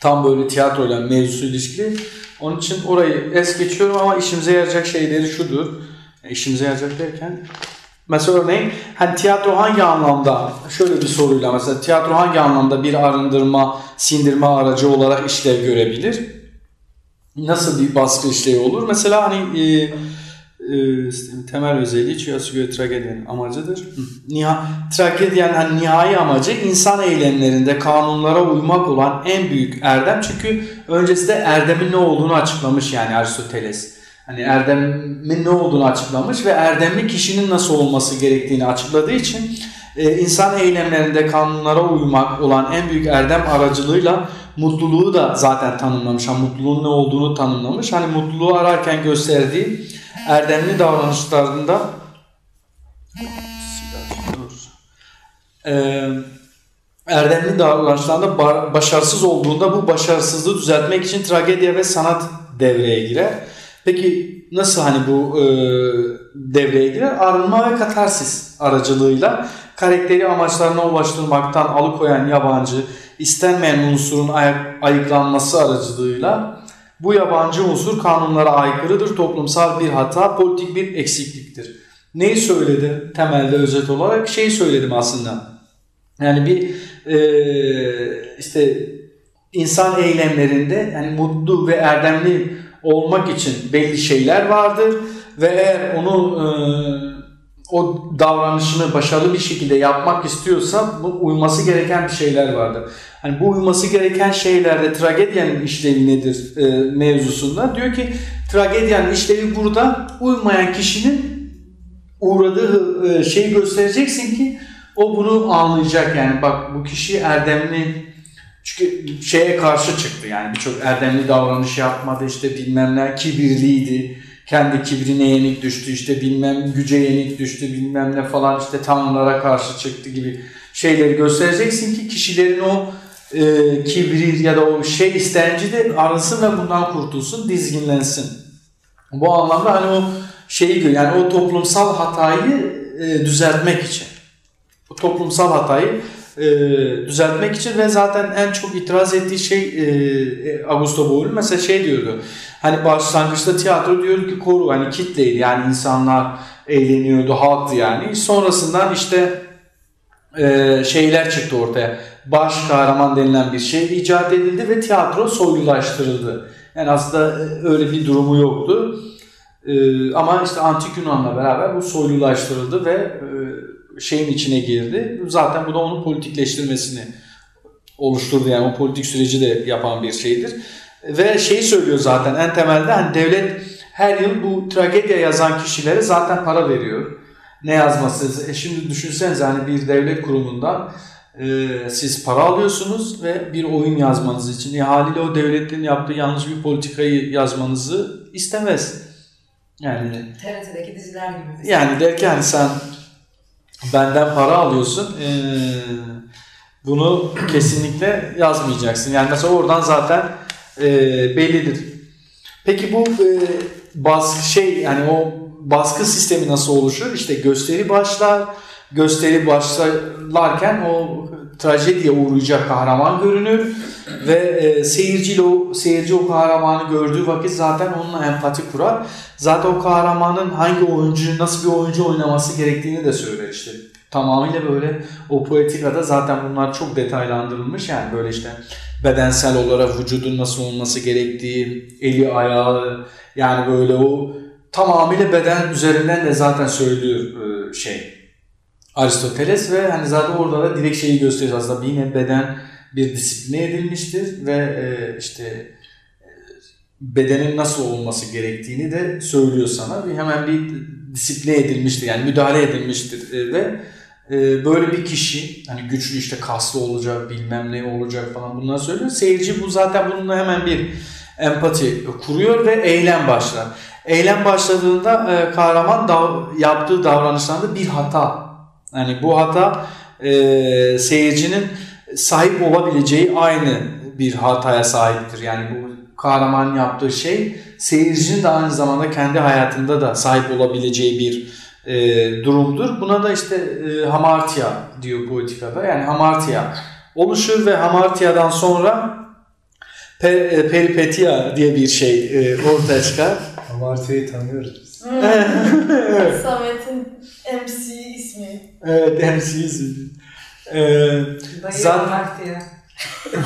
tam böyle tiyatroyla mevzusu ilişkili. Onun için orayı es geçiyorum ama işimize yarayacak şeyleri şudur. E, İşimize yarayacak derken Mesela örneğin hani tiyatro hangi anlamda şöyle bir soruyla mesela tiyatro hangi anlamda bir arındırma, sindirme aracı olarak işlev görebilir? Nasıl bir baskı işlevi olur? Mesela hani e, e, temel özelliği Çiğası göre tragedyanın amacıdır. Niha, tragedyanın hani nihai amacı insan eylemlerinde kanunlara uymak olan en büyük erdem. Çünkü öncesinde erdemin ne olduğunu açıklamış yani Aristoteles. Hani erdemin ne olduğunu açıklamış ve erdemli kişinin nasıl olması gerektiğini açıkladığı için e, insan eylemlerinde kanunlara uymak olan en büyük erdem aracılığıyla mutluluğu da zaten tanımlamış. Yani mutluluğun ne olduğunu tanımlamış. Hani mutluluğu ararken gösterdiği erdemli davranışlarında e, erdemli davranışlarında ba- başarısız olduğunda bu başarısızlığı düzeltmek için tragedya ve sanat devreye girer. Peki nasıl hani bu e, devreye girer? Arınma ve katarsis aracılığıyla karakteri amaçlarına ulaştırmaktan alıkoyan yabancı, istenmeyen unsurun ay- ayıklanması aracılığıyla bu yabancı unsur kanunlara aykırıdır, toplumsal bir hata, politik bir eksikliktir. Neyi söyledim temelde özet olarak? Şeyi söyledim aslında. Yani bir e, işte insan eylemlerinde yani mutlu ve erdemli olmak için belli şeyler vardır ve eğer onu e, o davranışını başarılı bir şekilde yapmak istiyorsa bu uyması gereken bir şeyler vardır. Hani bu uyması gereken şeylerde tragedyanın işlevi nedir e, mevzusunda? Diyor ki tragedyanın işlevi burada. Uymayan kişinin uğradığı e, şeyi göstereceksin ki o bunu anlayacak. Yani bak bu kişi erdemli çünkü şeye karşı çıktı. Yani birçok erdemli davranış yapmadı işte bilmem ne kibirliydi kendi kibrine yenik düştü işte bilmem güce yenik düştü bilmem ne falan işte tanrılara karşı çıktı gibi şeyleri göstereceksin ki kişilerin o e, kibri ya da o şey istenci de arasın ve bundan kurtulsun dizginlensin. Bu anlamda hani o şeyi yani o toplumsal hatayı e, düzeltmek için. O toplumsal hatayı e, düzeltmek için ve zaten en çok itiraz ettiği şey e, Augusto Boal mesela şey diyordu. Hani başlangıçta tiyatro diyordu ki koru hani kitleydi yani insanlar eğleniyordu halktı yani. Sonrasından işte e, şeyler çıktı ortaya. Baş kahraman denilen bir şey icat edildi ve tiyatro soylulaştırıldı. Yani aslında öyle bir durumu yoktu. E, ama işte antik Yunan'la beraber bu soylulaştırıldı ve e, şeyin içine girdi. Zaten bu da onun politikleştirmesini oluşturdu. Yani o politik süreci de yapan bir şeydir. Ve şeyi söylüyor zaten en temelde hani devlet her yıl bu tragedya yazan kişilere zaten para veriyor. Ne yazması? E şimdi düşünsenize hani bir devlet kurumundan e, siz para alıyorsunuz ve bir oyun yazmanız için. E, haliyle o devletin yaptığı yanlış bir politikayı yazmanızı istemez. Yani TRT'deki diziler gibi. yani der ki hani sen benden para alıyorsun. Ee, bunu kesinlikle yazmayacaksın. Yani mesela oradan zaten e, bellidir. Peki bu e, baskı şey yani o baskı sistemi nasıl oluşur? İşte gösteri başlar. Gösteri başlarken o trajediye uğrayacak kahraman görünür ve e, seyirciyle o seyirci o kahramanı gördüğü vakit zaten onunla empati kurar. Zaten o kahramanın hangi oyuncu nasıl bir oyuncu oynaması gerektiğini de söyler işte. Tamamıyla böyle o poetikada zaten bunlar çok detaylandırılmış yani böyle işte bedensel olarak vücudun nasıl olması gerektiği, eli ayağı yani böyle o tamamıyla beden üzerinden de zaten söylüyor e, şey Aristoteles ve hani zaten orada da direkt şeyi gösteriyor aslında yine beden bir disipline edilmiştir ve e, işte e, bedenin nasıl olması gerektiğini de söylüyor sana. Hemen bir disipline edilmiştir yani müdahale edilmiştir e, ve böyle bir kişi hani güçlü işte kaslı olacak bilmem ne olacak falan bunları söylüyor. Seyirci bu zaten bununla hemen bir empati kuruyor ve eylem başlar. Eylem başladığında kahraman dav- yaptığı davranışlarında bir hata. Yani bu hata e, seyircinin sahip olabileceği aynı bir hataya sahiptir. Yani bu kahramanın yaptığı şey seyircinin de aynı zamanda kendi hayatında da sahip olabileceği bir e, durumdur. Buna da işte e, hamartia diyor politikada. Yani hamartia oluşur ve hamartiadan sonra pe, e, peripetia diye bir şey e, ortaya çıkar. Amartya'yı tanıyoruz biz. Samet'in MC ismi. Evet, MC'yiz. Ee, Dayı Zaten- Zaten... diye.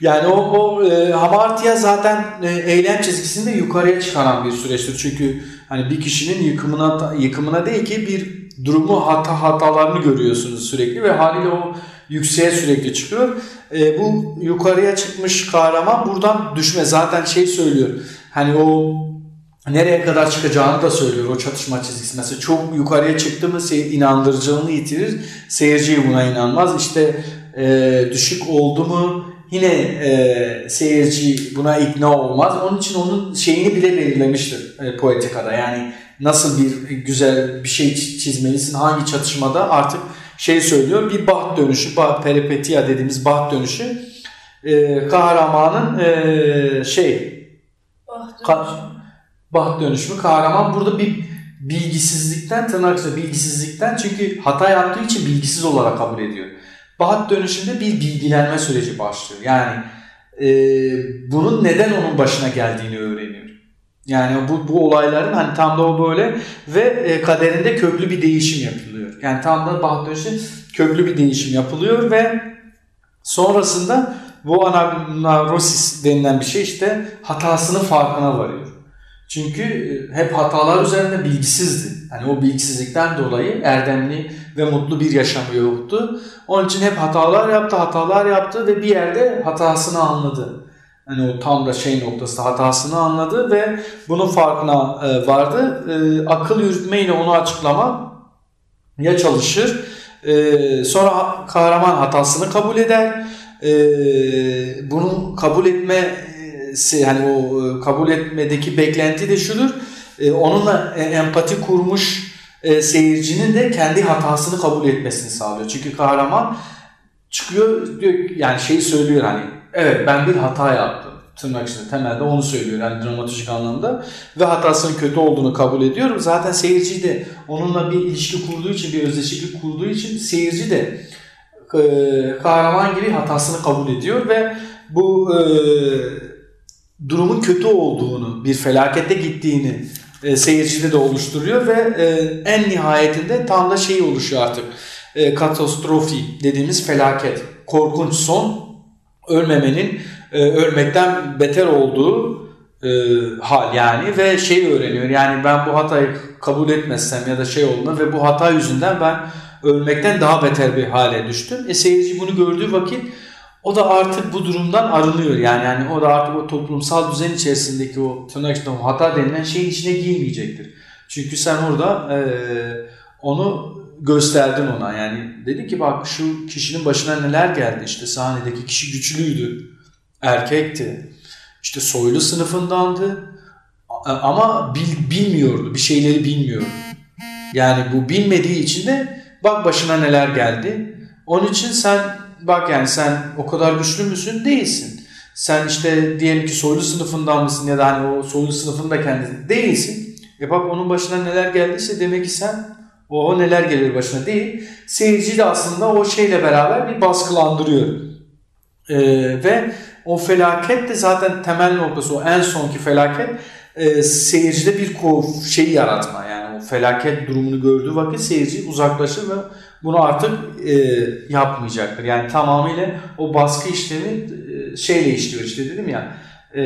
Yani o, o e, hamartia zaten e, eylem çizgisini de yukarıya çıkaran bir süreçtir. Çünkü hani bir kişinin yıkımına yıkımına değil ki bir durumu hata hatalarını görüyorsunuz sürekli ve haliyle o yükseğe sürekli çıkıyor. E, bu yukarıya çıkmış kahraman buradan düşme zaten şey söylüyor. Hani o nereye kadar çıkacağını da söylüyor o çatışma çizgisi. Mesela çok yukarıya çıktı mı inandırıcılığını yitirir. Seyirci buna inanmaz. İşte e, düşük oldu mu yine e, seyirci buna ikna olmaz. Onun için onun şeyini bile belirlemiştir e, poetikada. Yani nasıl bir güzel bir şey çi- çizmelisin, hangi çatışmada artık şey söylüyor. Bir baht dönüşü, baht peripetia dediğimiz baht dönüşü e, kahramanın e, şey Ah, Ka- baht dönüşümü kahraman burada bir bilgisizlikten tırnak bilgisizlikten çünkü hata yaptığı için bilgisiz olarak kabul ediyor. Baht dönüşünde bir bilgilenme süreci başlıyor. Yani e, bunun neden onun başına geldiğini öğreniyor. Yani bu, bu olayların hani tam da o böyle ve e, kaderinde köklü bir değişim yapılıyor. Yani tam da baht dönüşü köklü bir değişim yapılıyor ve sonrasında bu anagnosis denilen bir şey işte hatasının farkına varıyor. Çünkü e, hep hatalar üzerinde bilgisizdi. Hani o bilgisizlikten dolayı erdemli ve mutlu bir yaşamı yoktu. Onun için hep hatalar yaptı, hatalar yaptı ve bir yerde hatasını anladı. Hani o tam da şey noktasında hatasını anladı ve bunun farkına e, vardı. E, akıl yürütmeyle onu açıklama ya çalışır. Sonra kahraman hatasını kabul eder. Bunu kabul etme hani o e, kabul etmedeki beklenti de şudur. E, onunla e, empati kurmuş seyircinin de kendi hatasını kabul etmesini sağlıyor. Çünkü kahraman çıkıyor diyor yani şeyi söylüyor hani evet ben bir hata yaptım. Tırnak içinde temelde onu söylüyor yani dramatik anlamda ve hatasının kötü olduğunu kabul ediyor. Zaten seyirci de onunla bir ilişki kurduğu için bir özdeşiklik kurduğu için seyirci de kahraman gibi hatasını kabul ediyor ve bu durumun kötü olduğunu, bir felakette gittiğini e, seyircide de oluşturuyor ve e, en nihayetinde tam da şey oluşuyor artık. E, katastrofi dediğimiz felaket, korkunç son, ölmemenin e, ölmekten beter olduğu e, hal yani ve şey öğreniyor. Yani ben bu hatayı kabul etmezsem ya da şey olduğunda ve bu hata yüzünden ben ölmekten daha beter bir hale düştüm. E seyirci bunu gördüğü vakit o da artık bu durumdan arınıyor yani yani o da artık o toplumsal düzen içerisindeki o tırnak içinde o hata denilen şeyin içine girmeyecektir. Çünkü sen orada e, onu gösterdin ona yani dedi ki bak şu kişinin başına neler geldi işte sahnedeki kişi güçlüydü, erkekti, işte soylu sınıfındandı ama bil, bilmiyordu bir şeyleri bilmiyordu. Yani bu bilmediği için de bak başına neler geldi. Onun için sen bak yani sen o kadar güçlü müsün? Değilsin. Sen işte diyelim ki soylu sınıfından mısın ya da hani o soylu sınıfında kendisi değilsin. E bak onun başına neler geldiyse demek ki sen o, o neler gelir başına değil. Seyirci de aslında o şeyle beraber bir baskılandırıyor. Ee, ve o felaket de zaten temel noktası o en sonki felaket e, seyircide bir şey yaratma. Yani o felaket durumunu gördüğü vakit seyirci uzaklaşır ve bunu artık e, yapmayacaktır. Yani tamamıyla o baskı işlemi e, şeyle işliyor işte dedim ya. E,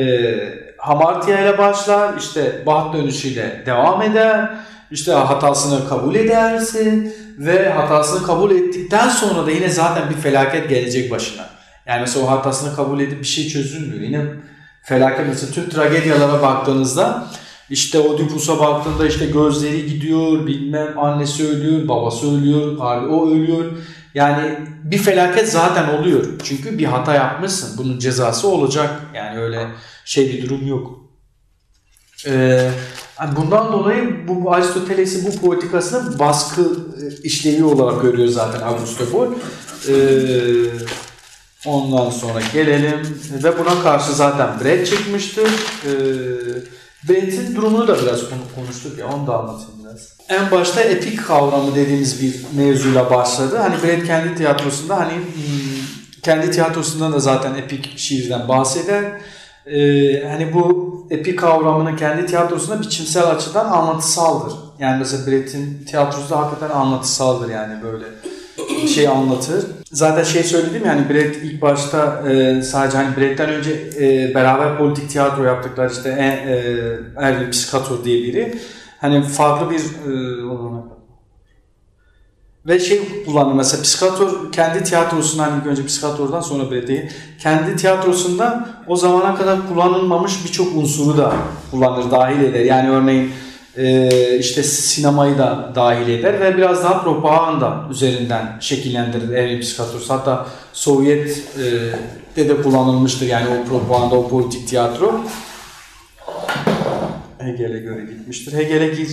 hamartiya ile başlar, işte baht dönüşüyle devam eder. İşte hatasını kabul edersin ve hatasını kabul ettikten sonra da yine zaten bir felaket gelecek başına. Yani mesela o hatasını kabul edip bir şey çözülmüyor. Yine felaket mesela tüm tragedyalara baktığınızda işte Oedipus'a baktığında işte gözleri gidiyor, bilmem annesi ölüyor, babası ölüyor, o ölüyor. Yani bir felaket zaten oluyor. Çünkü bir hata yapmışsın. Bunun cezası olacak. Yani öyle şey bir durum yok. Ee, bundan dolayı bu, bu Aristoteles'i bu politikasını baskı e, işlevi olarak görüyor zaten Augusto Boll. Ee, ondan sonra gelelim ve buna karşı zaten Brett çıkmıştır. Ee, Brett'in durumunu da biraz konuştuk ya onu da anlatayım biraz. En başta epik kavramı dediğimiz bir mevzuyla başladı. Hani Brett kendi tiyatrosunda hani hmm, kendi tiyatrosunda da zaten epik şiirden bahseder. Ee, hani bu epik kavramını kendi tiyatrosunda biçimsel açıdan anlatısaldır. Yani mesela Brett'in tiyatrosu da hakikaten anlatısaldır yani böyle şey anlatır. Zaten şey söyledim yani Brett ilk başta e, sadece hani Brett'ten önce e, beraber politik tiyatro yaptıklar işte e, e, Erwin Piscator diye biri. Hani farklı bir e, ve şey kullandı mesela Piscator kendi tiyatrosundan ilk önce Piscator'dan sonra Brett'i kendi tiyatrosunda o zamana kadar kullanılmamış birçok unsuru da kullanır, dahil eder. Yani örneğin işte sinemayı da dahil eder ve biraz daha propaganda üzerinden şekillendirir Erwin Piscator. Hatta Sovyet e, de kullanılmıştır yani o propaganda, o politik tiyatro. Hegel'e göre gitmiştir. Hegel'e gir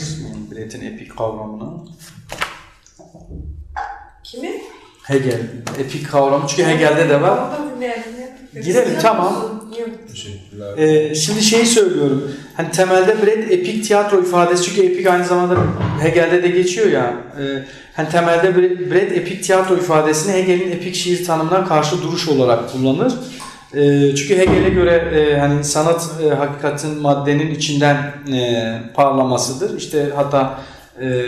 Brett'in epik kavramına. Kimi? Hegel. Epik kavramı çünkü Hegel'de de var. Girelim, tamam. Teşekkürler. Ee, şimdi şeyi söylüyorum. Hani temelde Brett epik tiyatro ifadesi çünkü epik aynı zamanda Hegel'de de geçiyor ya. E, hani temelde Bre- Brett epik tiyatro ifadesini Hegel'in epik şiir tanımına karşı duruş olarak kullanır. E, çünkü Hegel'e göre e, hani sanat e, hakikatin maddenin içinden e, parlamasıdır. İşte hatta e,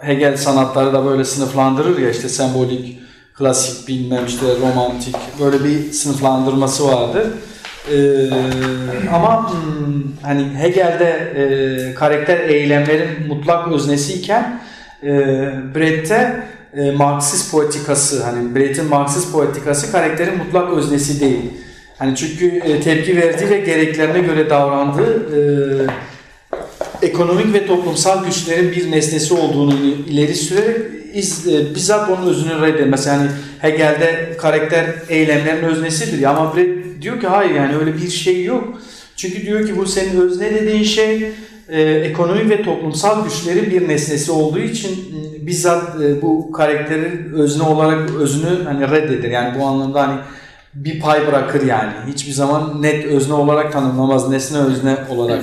Hegel sanatları da böyle sınıflandırır ya işte sembolik, klasik bilmem işte romantik böyle bir sınıflandırması vardır. Ee, ama hmm, hani Hegel'de e, karakter eylemlerin mutlak öznesiyken e, Brecht'te e, Marksist poetikası hani Brecht'in Marksist poetikası karakterin mutlak öznesi değil. Hani çünkü e, tepki verdiği ve gereklerine göre davrandığı e, ekonomik ve toplumsal güçlerin bir nesnesi olduğunu ileri sürerek iz, e, bizzat onun özünü reddeder. Mesela hani Hegel'de karakter eylemlerin öznesidir ama Brecht diyor ki hayır yani öyle bir şey yok. Çünkü diyor ki bu senin özne dediğin şey e, ekonomik ve toplumsal güçlerin bir nesnesi olduğu için m, bizzat e, bu karakterin özne olarak özünü hani reddeder. Yani bu anlamda hani bir pay bırakır yani. Hiçbir zaman net özne olarak tanımlamaz. Nesne özne olarak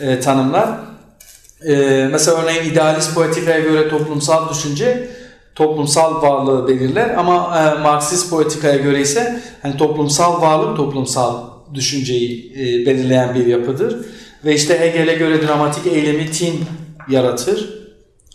e, tanımlar. Ee, mesela örneğin idealist poetikaya göre toplumsal düşünce toplumsal varlığı belirler ama e, Marksist poetikaya göre ise hani toplumsal varlık toplumsal düşünceyi e, belirleyen bir yapıdır. Ve işte Hegel'e göre dramatik eylemi tin yaratır.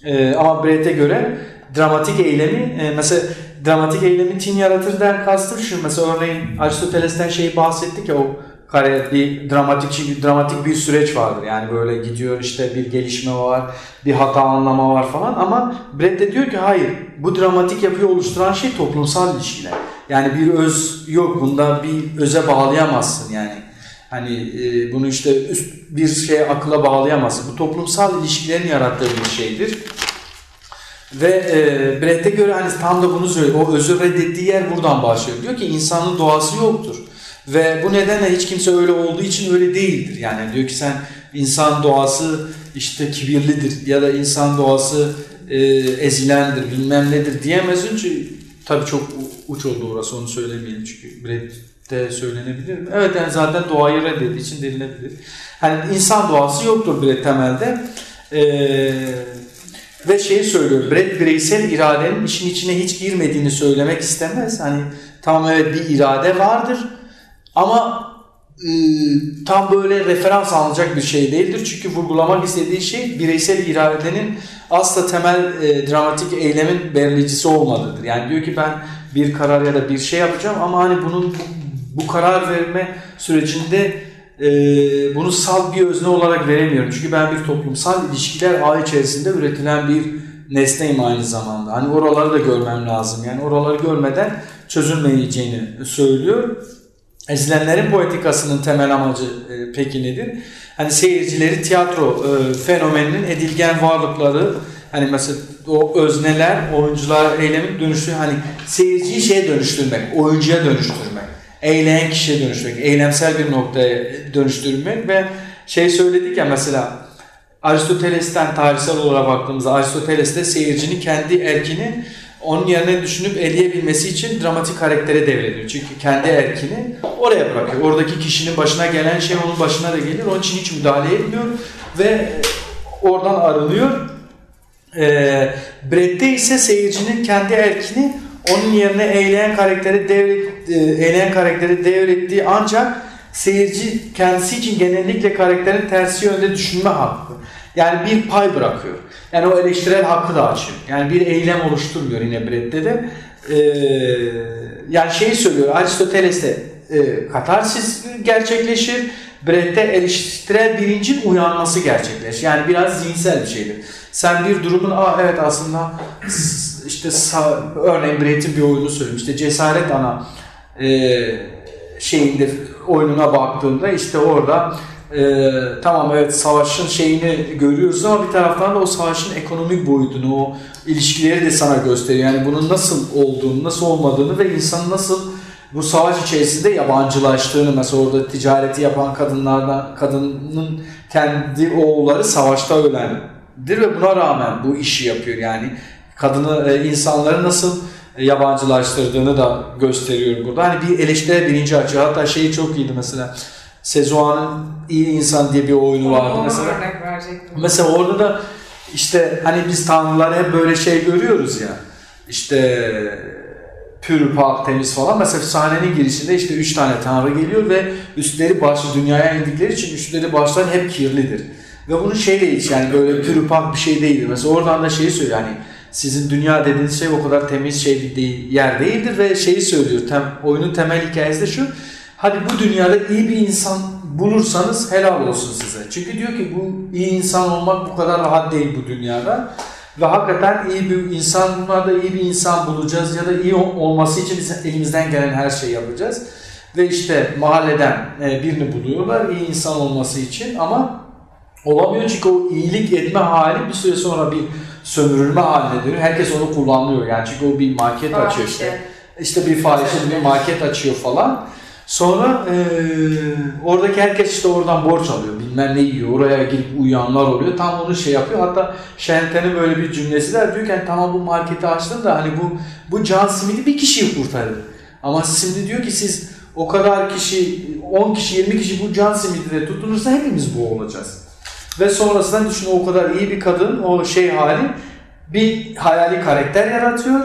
E, ama Brecht'e göre dramatik eylemi e, mesela dramatik eylemi tin yaratırdan kastım şu mesela örneğin Aristoteles'ten şeyi bahsettik ya o kare bir dramatik dramatik bir süreç vardır. Yani böyle gidiyor işte bir gelişme var, bir hata anlama var falan ama Brett de diyor ki hayır bu dramatik yapıyı oluşturan şey toplumsal ilişkiler. Yani bir öz yok bunda bir öze bağlayamazsın yani. Hani e, bunu işte üst bir şeye akıla bağlayamazsın. Bu toplumsal ilişkilerin yarattığı bir şeydir. Ve e, Brecht'e göre hani tam da bunu söylüyor. O özü reddettiği yer buradan başlıyor. Diyor ki insanın doğası yoktur. Ve bu nedenle hiç kimse öyle olduğu için öyle değildir. Yani diyor ki sen insan doğası işte kibirlidir ya da insan doğası e, ezilendir bilmem nedir diyemezsin çünkü tabii çok uç oldu orası onu söylemeyelim çünkü Brecht'te söylenebilir mi? Evet yani zaten doğayı reddettiği için denilebilir. Hani insan doğası yoktur Brecht temelde. Eee ve şeyi söylüyor, Brett bireysel iradenin işin içine hiç girmediğini söylemek istemez. Hani tamam evet bir irade vardır ama e, tam böyle referans alınacak bir şey değildir. Çünkü vurgulamak istediği şey bireysel iradenin asla temel e, dramatik eylemin belirleyicisi olmadığıdır. Yani diyor ki ben bir karar ya da bir şey yapacağım ama hani bunun bu, bu karar verme sürecinde e, bunu sal bir özne olarak veremiyorum. Çünkü ben bir toplumsal ilişkiler ağ içerisinde üretilen bir nesneyim aynı zamanda. Hani oraları da görmem lazım. Yani oraları görmeden çözülmeyeceğini söylüyor. Ezilenlerin poetikasının temel amacı e, peki nedir? Hani seyircileri tiyatro e, fenomeninin edilgen varlıkları hani mesela o özneler, oyuncular eylemin dönüştüğü hani seyirciyi şeye dönüştürmek, oyuncuya dönüştürmek, eyleyen kişiye dönüştürmek, eylemsel bir noktaya dönüştürmek ve şey söyledik ya mesela Aristoteles'ten tarihsel olarak baktığımızda Aristoteles'te seyircinin kendi erkini onun yerine düşünüp eleyebilmesi için dramatik karaktere devrediyor. Çünkü kendi erkini oraya bırakıyor. Oradaki kişinin başına gelen şey onun başına da gelir. Onun için hiç müdahale etmiyor ve oradan arınıyor. E, Brett'te ise seyircinin kendi erkini onun yerine eğleyen karakteri devret, e, eğleyen karakteri devrettiği ancak seyirci kendisi için genellikle karakterin tersi yönde düşünme hakkı. Yani bir pay bırakıyor. Yani o eleştirel hakkı da açıyor. Yani bir eylem oluşturmuyor yine Brett'te de. Ee, yani şeyi söylüyor Aristoteles'te e, katarsis gerçekleşir. Brett'te eleştirel bilincin uyanması gerçekleşir. Yani biraz zihinsel bir şeydir. Sen bir durumun Aa, evet aslında işte sağ, örneğin Brett'in bir oyunu söyleyeyim. İşte cesaret ana e, şeyinde oyununa baktığında işte orada e, tamam evet savaşın şeyini görüyoruz ama bir taraftan da o savaşın ekonomik boyutunu, o ilişkileri de sana gösteriyor. Yani bunun nasıl olduğunu, nasıl olmadığını ve insanın nasıl bu savaş içerisinde yabancılaştığını mesela orada ticareti yapan kadınlardan kadının kendi oğulları savaşta ölendir ve buna rağmen bu işi yapıyor yani kadını e, insanları nasıl yabancılaştırdığını da gösteriyor burada. Hani bir eleştiri birinci açı. Hatta şeyi çok iyiydi mesela. Sezua'nın iyi insan diye bir oyunu vardı Ona mesela. örnek verecektim. Mesela orada da işte hani biz tanrıları hep böyle şey görüyoruz ya. İşte pür, pak, temiz falan. Mesela sahnenin girişinde işte üç tane tanrı geliyor ve üstleri başı dünyaya indikleri için üstleri başları hep kirlidir. Ve bunun şeyle hiç yani böyle pür, pak bir şey değildir. Mesela oradan da şeyi söylüyor hani sizin dünya dediğiniz şey o kadar temiz şey değil, yer değildir ve şeyi söylüyor. Tem, oyunun temel hikayesi de şu. Hadi bu dünyada iyi bir insan bulursanız helal olsun size. Çünkü diyor ki bu iyi insan olmak bu kadar rahat değil bu dünyada. Ve hakikaten iyi bir insan, bunlarda iyi bir insan bulacağız ya da iyi ol- olması için biz elimizden gelen her şeyi yapacağız. Ve işte mahalleden e, birini buluyorlar iyi insan olması için ama olamıyor çünkü o iyilik etme hali bir süre sonra bir sömürülme haline dönüyor. Herkes onu kullanıyor yani çünkü o bir market açıyor işte. İşte bir fahişe bir market açıyor falan. Sonra eee, oradaki herkes işte oradan borç alıyor. Bilmem ne yiyor. Oraya girip uyuyanlar oluyor. Tam onu şey yapıyor. Hatta Şenten'in böyle bir cümlesi de diyor ki "Yani tamam bu marketi açtın da hani bu bu Can Smith'i bir kişiyi kurtarır. Ama şimdi diyor ki siz o kadar kişi 10 kişi 20 kişi bu Can Smith'i de tutunursa hepimiz bu olacağız. Ve sonrasında düşün o kadar iyi bir kadın o şey hali bir hayali karakter yaratıyor.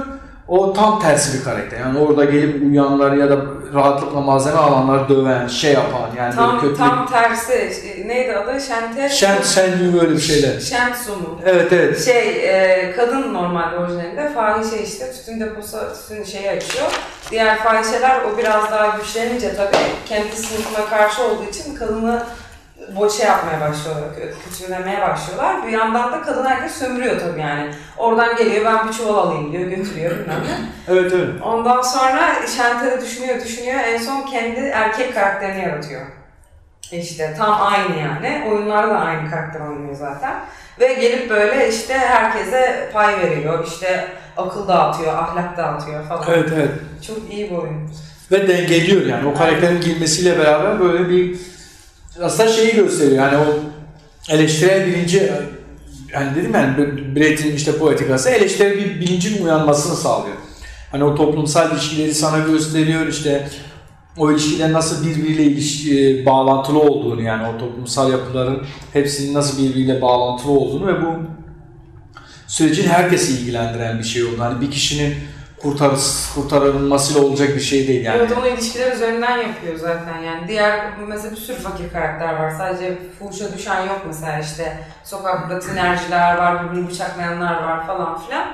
O tam tersi bir karakter. Yani orada gelip uyuyanlar ya da rahatlıkla malzeme alanları döven, şey yapan yani Tam, böyle kötü. tam tersi. Şey, Neydi adı? Şente? Şen, şen gibi böyle bir şeyler. Şensu mu? Evet evet. Şey, e, kadın normalde orijinalinde fahişe işte tütün deposu, tütün şeyi açıyor. Diğer fahişeler o biraz daha güçlenince tabii kendi sınıfına karşı olduğu için kadını boçe yapmaya başlıyorlar, kö- kötülemeye başlıyorlar. Bir yandan da kadın herkes sömürüyor tabii yani. Oradan geliyor ben bir çuval alayım diyor, götürüyor bilmem. Evet evet. Ondan sonra Şentel'i düşünüyor düşünüyor en son kendi erkek karakterini yaratıyor. İşte tam aynı yani. Oyunlarda da aynı karakter oynuyor zaten. Ve gelip böyle işte herkese pay veriyor. İşte akıl dağıtıyor, ahlak dağıtıyor falan. Evet evet. Çok iyi bir oyun. Ve dengeliyor yani. O karakterin girmesiyle beraber böyle bir aslında şeyi gösteriyor. Yani o eleştirel bilinci yani dedim yani Brett'in işte poetikası eleştirel bir bilincin uyanmasını sağlıyor. Hani o toplumsal ilişkileri sana gösteriyor işte o ilişkilerin nasıl birbiriyle ilişki, bağlantılı olduğunu yani o toplumsal yapıların hepsinin nasıl birbiriyle bağlantılı olduğunu ve bu sürecin herkesi ilgilendiren bir şey oldu. Hani bir kişinin kurtarız, kurtarılmasıyla olacak bir şey değil yani. Evet onu ilişkiler üzerinden yapıyor zaten yani. Diğer mesela bir sürü fakir karakter var. Sadece fuhuşa düşen yok mesela işte. Sokakta tinerciler var, birbirini bıçaklayanlar var falan filan.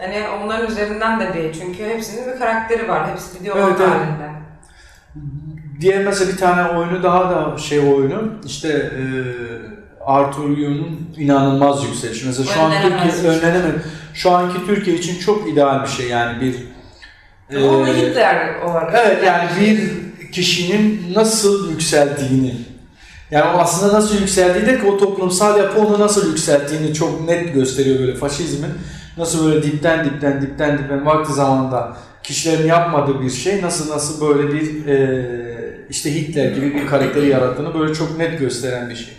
Hani onların üzerinden de bir çünkü hepsinin bir karakteri var. Hepsi bir diyalog Evet, evet. halinde. Diğer mesela bir tane oyunu daha da şey oyunu işte e, Arthur Yu'nun inanılmaz yükselişi. Mesela şu an Türkiye şey. önlenemez. Şu anki Türkiye için çok ideal bir şey yani bir Ama e, Hitler olarak. Evet yani bir kişinin nasıl yükseldiğini yani aslında nasıl yükseldiği de o toplumsal yapı onu nasıl yükselttiğini çok net gösteriyor böyle faşizmin nasıl böyle dipten dipten dipten dipten vakti zamanında kişilerin yapmadığı bir şey nasıl nasıl böyle bir e, işte Hitler gibi bir karakteri yarattığını böyle çok net gösteren bir şey.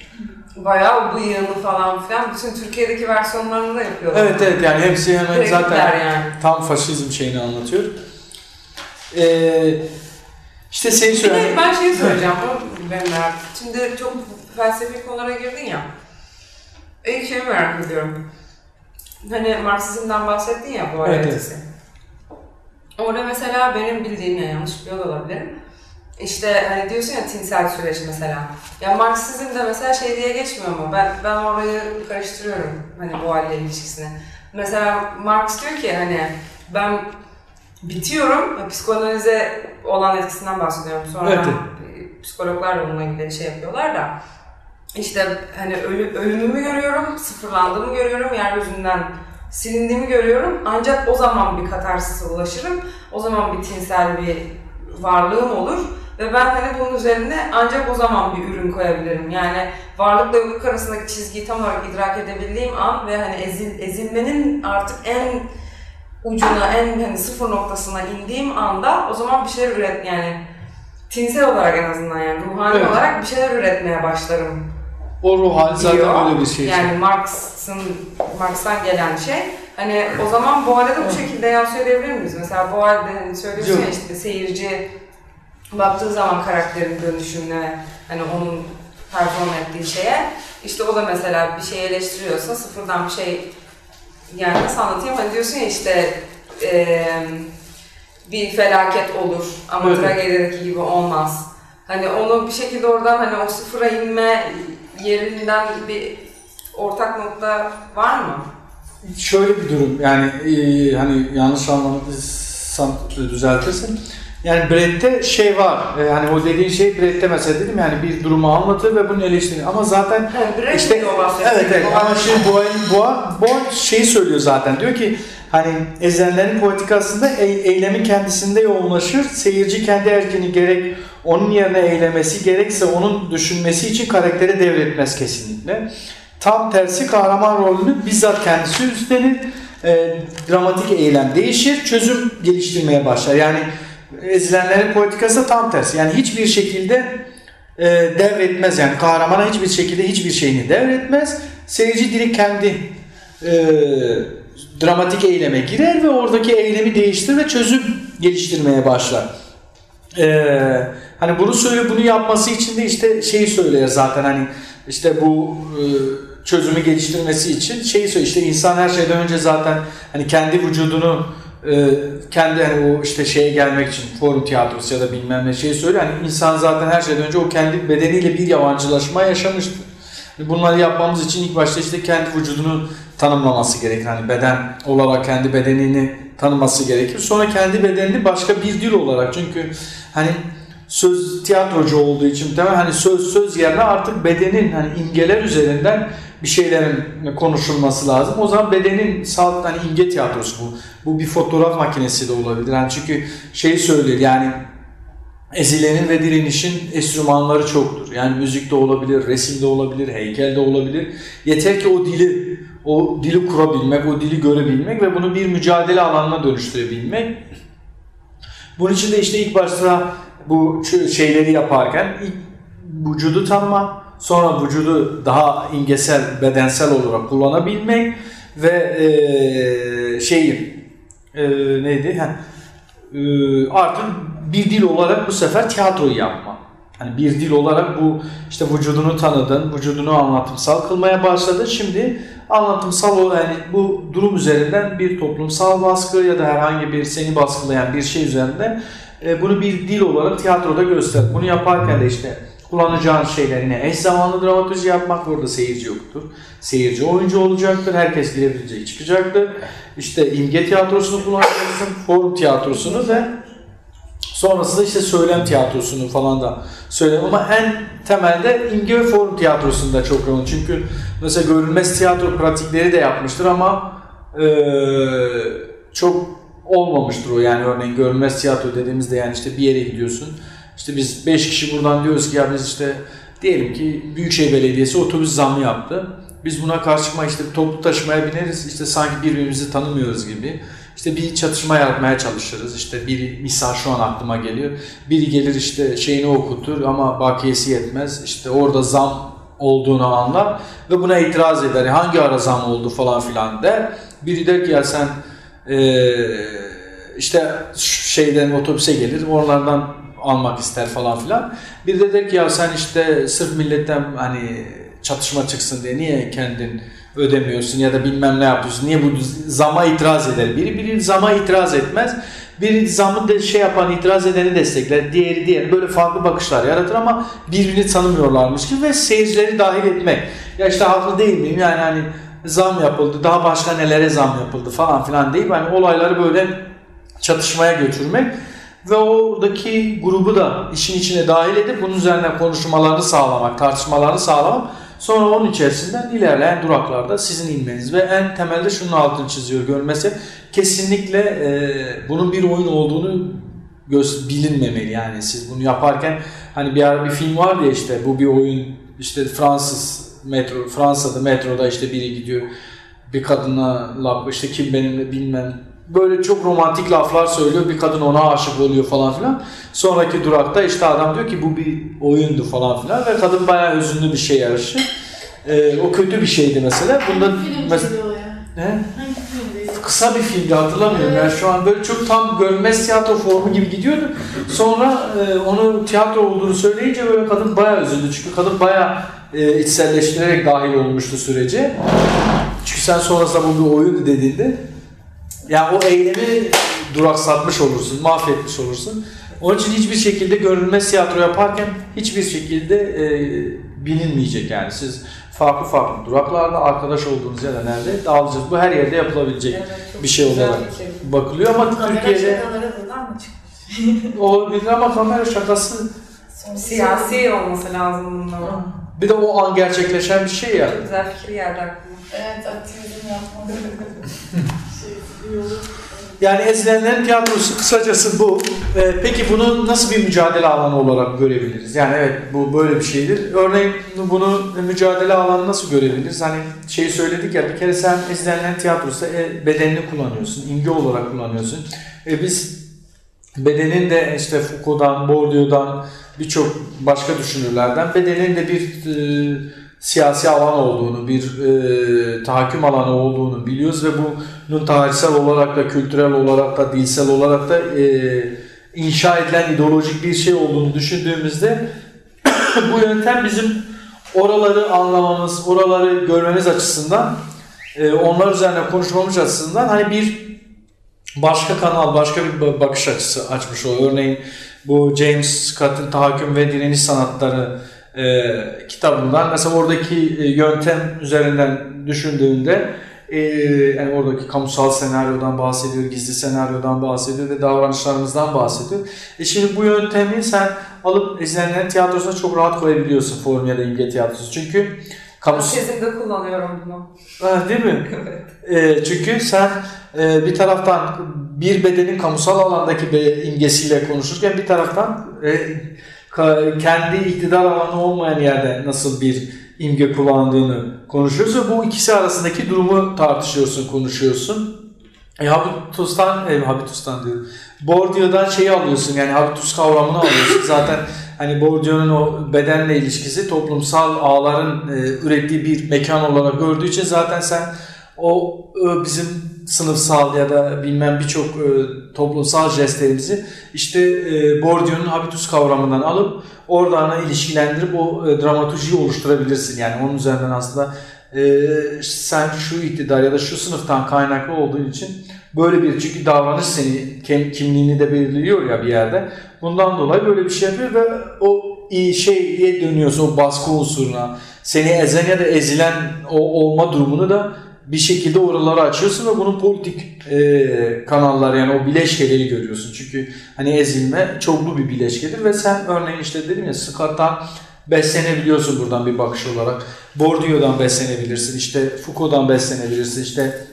Bayağı bıyığını falan filan bütün Türkiye'deki versiyonlarını da yapıyorlar. Evet evet yani hepsi hemen zaten yani. tam faşizm şeyini anlatıyor. Ee, işte seni Bir söyle. ben şey söyleyeceğim, o ben merak Şimdi çok felsefi konulara girdin ya. İlk şeyi merak ediyorum. Hani Marksizm'den bahsettin ya bu Evet, öğretisi. Orada mesela benim bildiğim, yani yanlış biliyor da olabilirim. İşte hani diyorsun ya tinsel süreç mesela. Ya Marksizm'de mesela şey diye geçmiyor mu? Ben ben orayı karıştırıyorum hani bu halle ilişkisini. Mesela Marx diyor ki hani ben bitiyorum, psikanalize olan etkisinden bahsediyorum. Sonra Evet. psikologlar da bununla ilgili şey yapıyorlar da. İşte hani ölü, ölümümü görüyorum, sıfırlandığımı görüyorum, yeryüzünden silindiğimi görüyorum. Ancak o zaman bir katarsise ulaşırım. O zaman bir tinsel bir varlığım olur. Ve ben hani bunun üzerine ancak o zaman bir ürün koyabilirim. Yani varlıkla yokluk arasındaki çizgiyi tam olarak idrak edebildiğim an ve hani ezil, ezilmenin artık en ucuna, en hani sıfır noktasına indiğim anda o zaman bir şeyler üret yani tinsel olarak en azından yani ruhani Evet. olarak bir şeyler üretmeye başlarım O ruh hali zaten öyle bir şey. Yani Marx'ın Marx'tan gelen şey. Hani o zaman bu halde de bu şekilde yansıyor diyebilir miyiz? Mesela bu halde hani söylüyorsun ya işte seyirci baktığı zaman karakterin dönüşümüne hani onun perform ettiği şeye işte o da mesela bir şey eleştiriyorsa sıfırdan bir şey yani nasıl anlatayım hani diyorsun ya işte eee, bir felaket olur ama Evet. tragedideki gibi olmaz. Hani onu bir şekilde oradan hani o sıfıra inme yerinden bir ortak nokta var mı? Şöyle bir durum yani e, hani yanlış anlamadıysam düzeltirsin. Yani Brett'te şey var. E, hani o dediğin şey Brett'te mesela dedim yani bir durumu anlatır ve bunu eleştirir. Ama zaten Brecht İşte evet evet ama şimdi Boğa, Boğa, Boğa şeyi söylüyor zaten diyor ki hani ezenlerin poetikasında e- eylemin kendisinde yoğunlaşır. Seyirci kendi erkini gerek onun yerine eylemesi gerekse onun düşünmesi için karaktere devretmez kesinlikle. Tam tersi kahraman rolünü bizzat kendisi üstlenir. E, dramatik eylem değişir, çözüm geliştirmeye başlar. Yani ezilenlerin poetikası da tam tersi. Yani hiçbir şekilde e, devretmez yani kahramana hiçbir şekilde hiçbir şeyini devretmez. Seyirci direkt kendi e, dramatik eyleme girer ve oradaki eylemi değiştirir ve çözüm geliştirmeye başlar. E, hani bunu söyle bunu yapması için de işte şeyi söyler zaten hani işte bu e, çözümü geliştirmesi için şeyi söylüyor işte insan her şeyden önce zaten hani kendi vücudunu e, kendi hani o işte şeye gelmek için forum tiyatrosu ya da bilmem ne şey söylüyor. Hani insan zaten her şeyden önce o kendi bedeniyle bir yabancılaşma yaşamıştır. Bunları yapmamız için ilk başta işte kendi vücudunu tanımlaması gerekir. Hani beden olarak kendi bedenini tanıması gerekir. Sonra kendi bedenini başka bir dil olarak çünkü hani söz tiyatrocu olduğu için temel hani söz söz yerine artık bedenin hani imgeler üzerinden bir şeylerin konuşulması lazım. O zaman bedenin salt hani imge tiyatrosu bu. Bu bir fotoğraf makinesi de olabilir. Yani çünkü şey söyler yani Ezilenin ve direnişin enstrümanları çoktur. Yani müzik de olabilir, resim de olabilir, heykel de olabilir. Yeter ki o dili, o dili kurabilmek, o dili görebilmek ve bunu bir mücadele alanına dönüştürebilmek. Bunun için de işte ilk başta bu şeyleri yaparken ilk vücudu tanımak, sonra vücudu daha imgesel, bedensel olarak kullanabilmek ve eee şeyi eee neydi? Ha, eee, artık bir dil olarak bu sefer tiyatroyu yapma. Hani bir dil olarak bu işte vücudunu tanıdın, vücudunu anlatımsal kılmaya başladın. Şimdi anlatımsal o yani bu durum üzerinden bir toplumsal baskı ya da herhangi bir seni baskılayan bir şey üzerinden e, bunu bir dil olarak tiyatroda göster. Bunu yaparken de işte kullanacağın şeyler yine eş zamanlı dramaturji yapmak burada seyirci yoktur. Seyirci oyuncu olacaktır. Herkes girebileceği çıkacaktır. İşte imge tiyatrosunu kullanacaksın. Forum tiyatrosunu ve Sonrasında işte söylem tiyatrosunu falan da söylem ama en temelde imge ve forum tiyatrosunda çok yoğun. Çünkü mesela görünmez tiyatro pratikleri de yapmıştır ama eee, çok olmamıştır o yani örneğin görünmez tiyatro dediğimizde yani işte bir yere gidiyorsun. İşte biz 5 kişi buradan diyoruz ki ya biz işte diyelim ki Büyükşehir Belediyesi otobüs zammı yaptı. Biz buna karşı çıkma işte toplu taşımaya bineriz işte sanki birbirimizi tanımıyoruz gibi. İşte bir çatışma yaratmaya çalışırız. İşte biri misal şu an aklıma geliyor. Biri gelir işte şeyini okutur ama bakiyesi yetmez. İşte orada zam olduğunu anlar ve buna itiraz eder. Hangi ara zam oldu falan filan der. Biri der ki ya sen eee, işte şeyden otobüse gelir onlardan almak ister falan filan. Bir de der ki ya sen işte sırf milletten hani çatışma çıksın diye niye kendin ödemiyorsun ya da bilmem ne yapıyorsun. Niye bu zama itiraz eder? Biri biri zama itiraz etmez. Biri zamı da şey yapan itiraz edeni destekler. Diğeri diğeri böyle farklı bakışlar yaratır ama birbirini tanımıyorlarmış gibi ve seyircileri dahil etmek. Ya işte haklı değil miyim? Yani hani zam yapıldı. Daha başka nelere zam yapıldı falan filan deyip hani olayları böyle çatışmaya götürmek ve oradaki grubu da işin içine dahil edip bunun üzerine konuşmalarını sağlamak, tartışmalarını sağlamak. Sonra onun içerisinden ilerleyen duraklarda sizin inmeniz ve en temelde şunun altını çiziyor görmesi kesinlikle e, bunun bir oyun olduğunu bilinmemeli yani siz bunu yaparken hani bir ara bir film vardı ya işte bu bir oyun işte Fransız metro Fransa'da metroda işte biri gidiyor bir kadına laf işte kim benimle bilmem böyle çok romantik laflar söylüyor bir kadın ona aşık oluyor falan filan sonraki durakta işte adam diyor ki bu bir oyundu falan filan ve kadın bayağı hüzünlü bir şey yarışı Ee, o kötü bir şeydi mesela bunda mesela ne? Kısa bir filmdi hatırlamıyorum. Yani şu an böyle çok tam görünmez tiyatro formu gibi gidiyordu. Sonra e, onu tiyatro olduğunu söyleyince böyle kadın bayağı üzüldü. Çünkü kadın bayağı e, içselleştirerek dahil olmuştu sürece. Çünkü sen sonrasında bu bir oyun dediğinde ya o eylemi duraksatmış olursun, mahvetmiş olursun. Onun için hiçbir şekilde görünmez tiyatro yaparken hiçbir şekilde e, bilinmeyecek yani. Siz farklı farklı duraklarda arkadaş olduğunuz ya da nerede dağılacağız. Bu her yerde yapılabilecek Evet, bir şey olarak fikir. bakılıyor ama Kamera Türkiye'de şakaları buradan mı çıkmış? olabilir ama kamera şakası Siyasi olması lazım bunun. Bir de o an gerçekleşen bir şey ya. Çok güzel fikir geldi aklıma. Evet, aktivizm yapmak. şey, yolu. Yani ezilenlerin tiyatrosu kısacası bu. Ee, peki bunu nasıl bir mücadele alanı olarak görebiliriz? Yani evet bu böyle bir şeydir. Örneğin bunu mücadele alanı nasıl görebiliriz? Hani şey söyledik ya bir kere sen ezilenlerin tiyatrosu e, bedenini kullanıyorsun, imge olarak kullanıyorsun. E, biz bedenin de işte Foucault'dan, Bourdieu'dan birçok başka düşünürlerden bedenin de bir e, siyasi alan olduğunu, bir e, tahakküm alanı olduğunu biliyoruz ve bunun tarihsel olarak da, kültürel olarak da, dilsel olarak da e, inşa edilen ideolojik bir şey olduğunu düşündüğümüzde bu yöntem bizim oraları anlamamız, oraları görmemiz açısından, e, onlar üzerine konuşmamız açısından hani bir başka kanal, başka bir ba- bakış açısı açmış oluyor. Örneğin bu James Scott'ın Tahakküm ve Direniş Sanatları e, kitabından mesela oradaki e, yöntem üzerinden düşündüğünde e, yani oradaki kamusal senaryodan bahsediyor, gizli senaryodan bahsediyor ve davranışlarımızdan bahsediyor. E şimdi bu yöntemi sen alıp izlenen tiyatrosuna çok rahat koyabiliyorsun form ya da imge tiyatrosu. Çünkü kamusal... Tezimde kullanıyorum bunu. Ha, değil mi? Evet. E, çünkü sen e, bir taraftan bir bedenin kamusal alandaki bir imgesiyle konuşurken bir taraftan e, kendi iktidar alanı olmayan yerde nasıl bir imge kullandığını konuşuyorsun ve bu ikisi arasındaki durumu tartışıyorsun, konuşuyorsun. E, habitustan, e, habitustan diyorum. Bourdieu'dan şeyi alıyorsun yani habitus kavramını alıyorsun. Zaten hani Bourdieu'nun o bedenle ilişkisi toplumsal ağların e, ürettiği bir mekan olarak gördüğü için zaten sen o e, bizim sınıfsal ya da bilmem birçok e, toplumsal jestlerimizi işte e, Bourdieu'nun habitus kavramından alıp oradan ilişkilendirip o e, dramaturjiyi oluşturabilirsin. Yani onun üzerinden aslında e, sen şu iktidar ya da şu sınıftan kaynaklı olduğun için böyle bir çünkü davranış seni kim- kimliğini de belirliyor ya bir yerde. Bundan dolayı böyle bir şey yapıyor ve o şeye dönüyorsun o baskı unsuruna. Seni ezen ya da ezilen o olma durumunu da bir şekilde oraları açıyorsun ve bunun politik e, kanallar yani o bileşkeleri görüyorsun. Çünkü hani ezilme çoklu bir bileşkedir ve sen örneğin işte dedim ya Scott'tan beslenebiliyorsun buradan bir bakış olarak. Bourdieu'dan beslenebilirsin, işte Foucault'dan beslenebilirsin, işte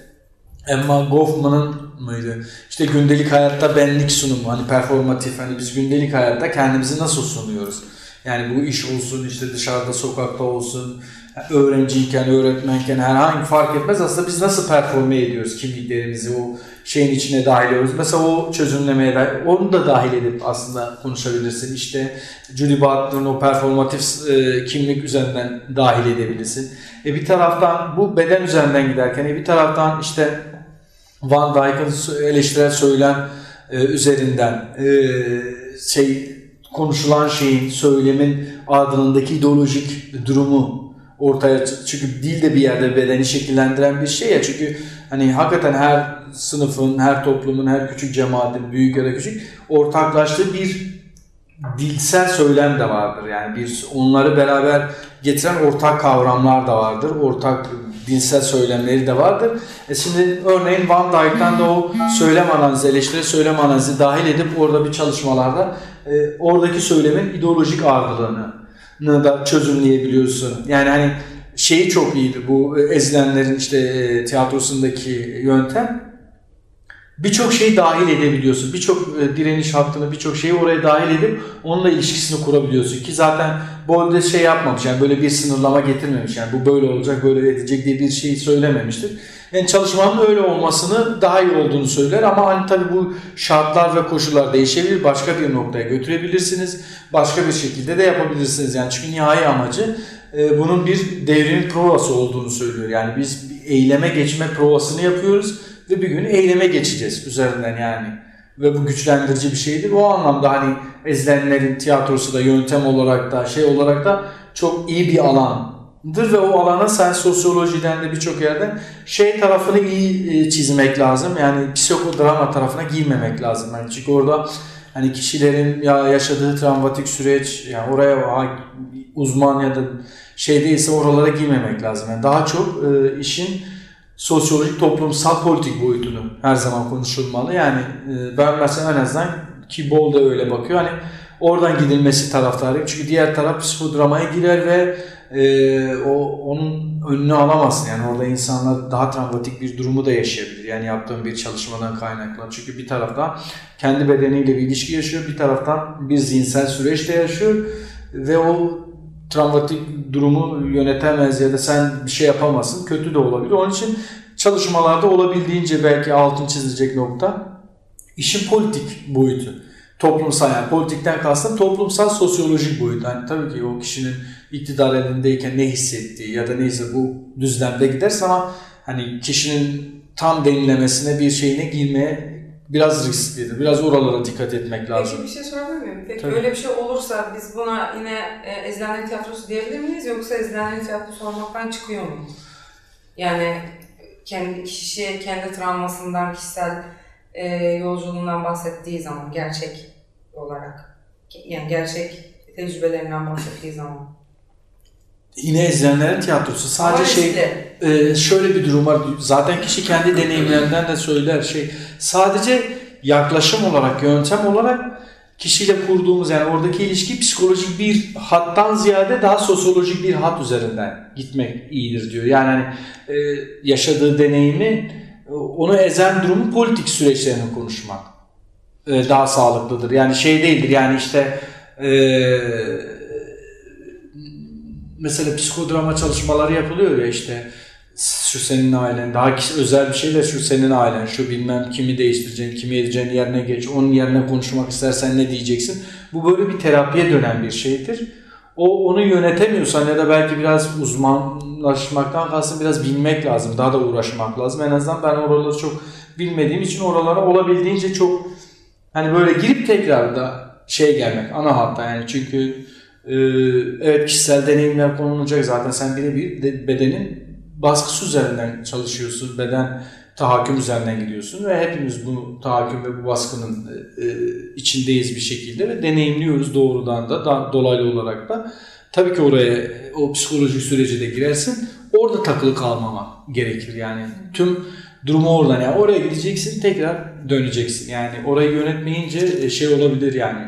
Emma Goffman'ın mıydı? İşte gündelik hayatta benlik sunumu, hani performatif, hani biz gündelik hayatta kendimizi nasıl sunuyoruz? Yani bu iş olsun, işte dışarıda, sokakta olsun, öğrenciyken, öğretmenken herhangi fark etmez. Aslında biz nasıl performe ediyoruz kimliklerimizi, o şeyin içine dahil ediyoruz. Mesela o çözümlemeye de, onu da dahil edip aslında konuşabilirsin. İşte Judy Butler'ın o performatif e, kimlik üzerinden dahil edebilirsin. E bir taraftan bu beden üzerinden giderken, e bir taraftan işte Van Dijk'ın eleştirel söylem e, üzerinden e, şey konuşulan şeyin, söylemin ardındaki ideolojik durumu ortaya çünkü dil de bir yerde bedeni şekillendiren bir şey ya çünkü hani hakikaten her sınıfın, her toplumun, her küçük cemaatin, büyük ya da küçük ortaklaştığı bir dilsel söylem de vardır. Yani bir onları beraber getiren ortak kavramlar da vardır. Ortak dilsel söylemleri de vardır. E şimdi örneğin Van Dijk'tan da o söylem analizi, eleştiri söylem analizi dahil edip orada bir çalışmalarda e, oradaki söylemin ideolojik ağırlığını da çözümleyebiliyorsun. Yani hani şeyi çok iyidir bu e, ezilenlerin işte e, tiyatrosundaki yöntem birçok şeyi dahil edebiliyorsun. Birçok e, direniş hattını, birçok şeyi oraya dahil edip onunla ilişkisini kurabiliyorsun ki zaten Bolde şey yapmamış yani böyle bir sınırlama getirmemiş yani bu böyle olacak, böyle edecek diye bir şey söylememiştir. Yani çalışmanın öyle olmasını daha iyi olduğunu söyler ama hani tabii bu şartlar ve koşullar değişebilir. Başka bir noktaya götürebilirsiniz. Başka bir şekilde de yapabilirsiniz. Yani çünkü nihai amacı e, bunun bir devrimin provası olduğunu söylüyor. Yani biz eyleme geçme provasını yapıyoruz ve bir gün eyleme geçeceğiz üzerinden yani. Ve bu güçlendirici bir şeydir. O anlamda hani ezilenlerin tiyatrosu da yöntem olarak da şey olarak da çok iyi bir alandır ve o alana sen sosyolojiden de birçok yerden şey tarafını iyi e, çizmek lazım. Yani psikodrama tarafına girmemek lazım. Yani çünkü orada hani kişilerin ya yaşadığı travmatik süreç yani oraya uzman ya da şey değilse oralara girmemek lazım. Yani daha çok e, işin sosyolojik, toplumsal, politik boyutunu her zaman konuşulmalı. Yani e, ben mesela en azından ki Bol da öyle bakıyor. Hani oradan gidilmesi taraftarıyım. Çünkü diğer taraf psikodramaya girer ve e, o onun önünü alamazsın. Yani orada insanlar daha travmatik bir durumu da yaşayabilir. Yani yaptığım bir çalışmadan kaynaklı. Çünkü bir taraftan kendi bedeniyle bir ilişki yaşıyor, bir taraftan bir zihinsel süreçte yaşıyor ve o travmatik durumu yönetemez ya da sen bir şey yapamazsın. Kötü de olabilir. Onun için çalışmalarda olabildiğince belki altın çizilecek nokta işin politik boyutu. Toplumsal yani politikten kastım toplumsal sosyolojik boyut. Yani tabii ki o kişinin iktidar elindeyken ne hissettiği ya da neyse bu düzlemde giderse ama hani kişinin tam denilemesine bir şeyine girmeye biraz risklidir. Biraz oralara dikkat etmek lazım. Peki bir şey sorabilir miyim? Peki Tabii. öyle bir şey olursa biz buna yine e, ezilenlerin tiyatrosu diyebilir miyiz yoksa ezilenlerin tiyatrosu olmaktan çıkıyor mu? Yani kendi kişi kendi travmasından, kişisel e, yolculuğundan bahsettiği zaman gerçek olarak yani gerçek tecrübelerinden bahsettiği zaman. Yine izleyenlerin tiyatrosu. Sadece Ama şey. Ee, şöyle bir durum var. Zaten kişi kendi deneyimlerinden de söyler şey. Sadece yaklaşım olarak, yöntem olarak kişiyle kurduğumuz yani oradaki ilişki psikolojik bir hattan ziyade daha sosyolojik bir hat üzerinden gitmek iyidir diyor. Yani hani, e, yaşadığı deneyimi e, onu ezen durumu politik süreçlerini konuşmak e, daha sağlıklıdır. Yani şey değildir yani işte e, mesela psikodrama çalışmaları yapılıyor ya işte şu senin ailen, daha özel bir şeyler şu senin ailen, şu bilmem kimi değiştireceğin, kimi edeceğin yerine geç, onun yerine konuşmak istersen ne diyeceksin. Bu böyle bir terapiye dönen bir şeydir. O onu yönetemiyorsan ya da belki biraz uzmanlaşmaktan kastım biraz bilmek lazım, daha da uğraşmak lazım. En azından ben oraları çok bilmediğim için oralara olabildiğince çok hani böyle girip tekrar da şey gelmek ana hatta yani çünkü evet kişisel deneyimler konulacak zaten sen birebir de- bedenin baskısı üzerinden çalışıyorsun. Beden tahakküm üzerinden gidiyorsun ve hepimiz bu tahakküm ve bu baskının e, e, içindeyiz bir şekilde ve deneyimliyoruz doğrudan da, da dolaylı olarak da. Tabii ki oraya o psikolojik sürece de girersin. Orada takılı kalmama gerekir yani. Tüm durumu oradan yani oraya gideceksin tekrar döneceksin. Yani orayı yönetmeyince e, şey olabilir yani.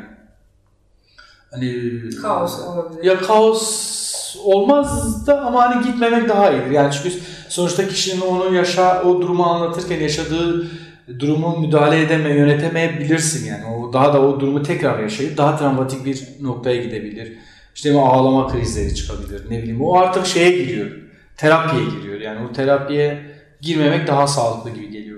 Hani Kaos olabilir. ya kaos olmaz da ama hani gitmemek daha iyidir. Yani çünkü sonuçta kişinin onu yaşa o durumu anlatırken yaşadığı durumu müdahale edeme, yönetemeyebilirsin yani. O daha da o durumu tekrar yaşayıp daha travmatik bir noktaya gidebilir. İşte bir ağlama krizleri çıkabilir. Ne bileyim o artık şeye giriyor. Terapiye giriyor. Yani o terapiye girmemek daha sağlıklı gibi geliyor.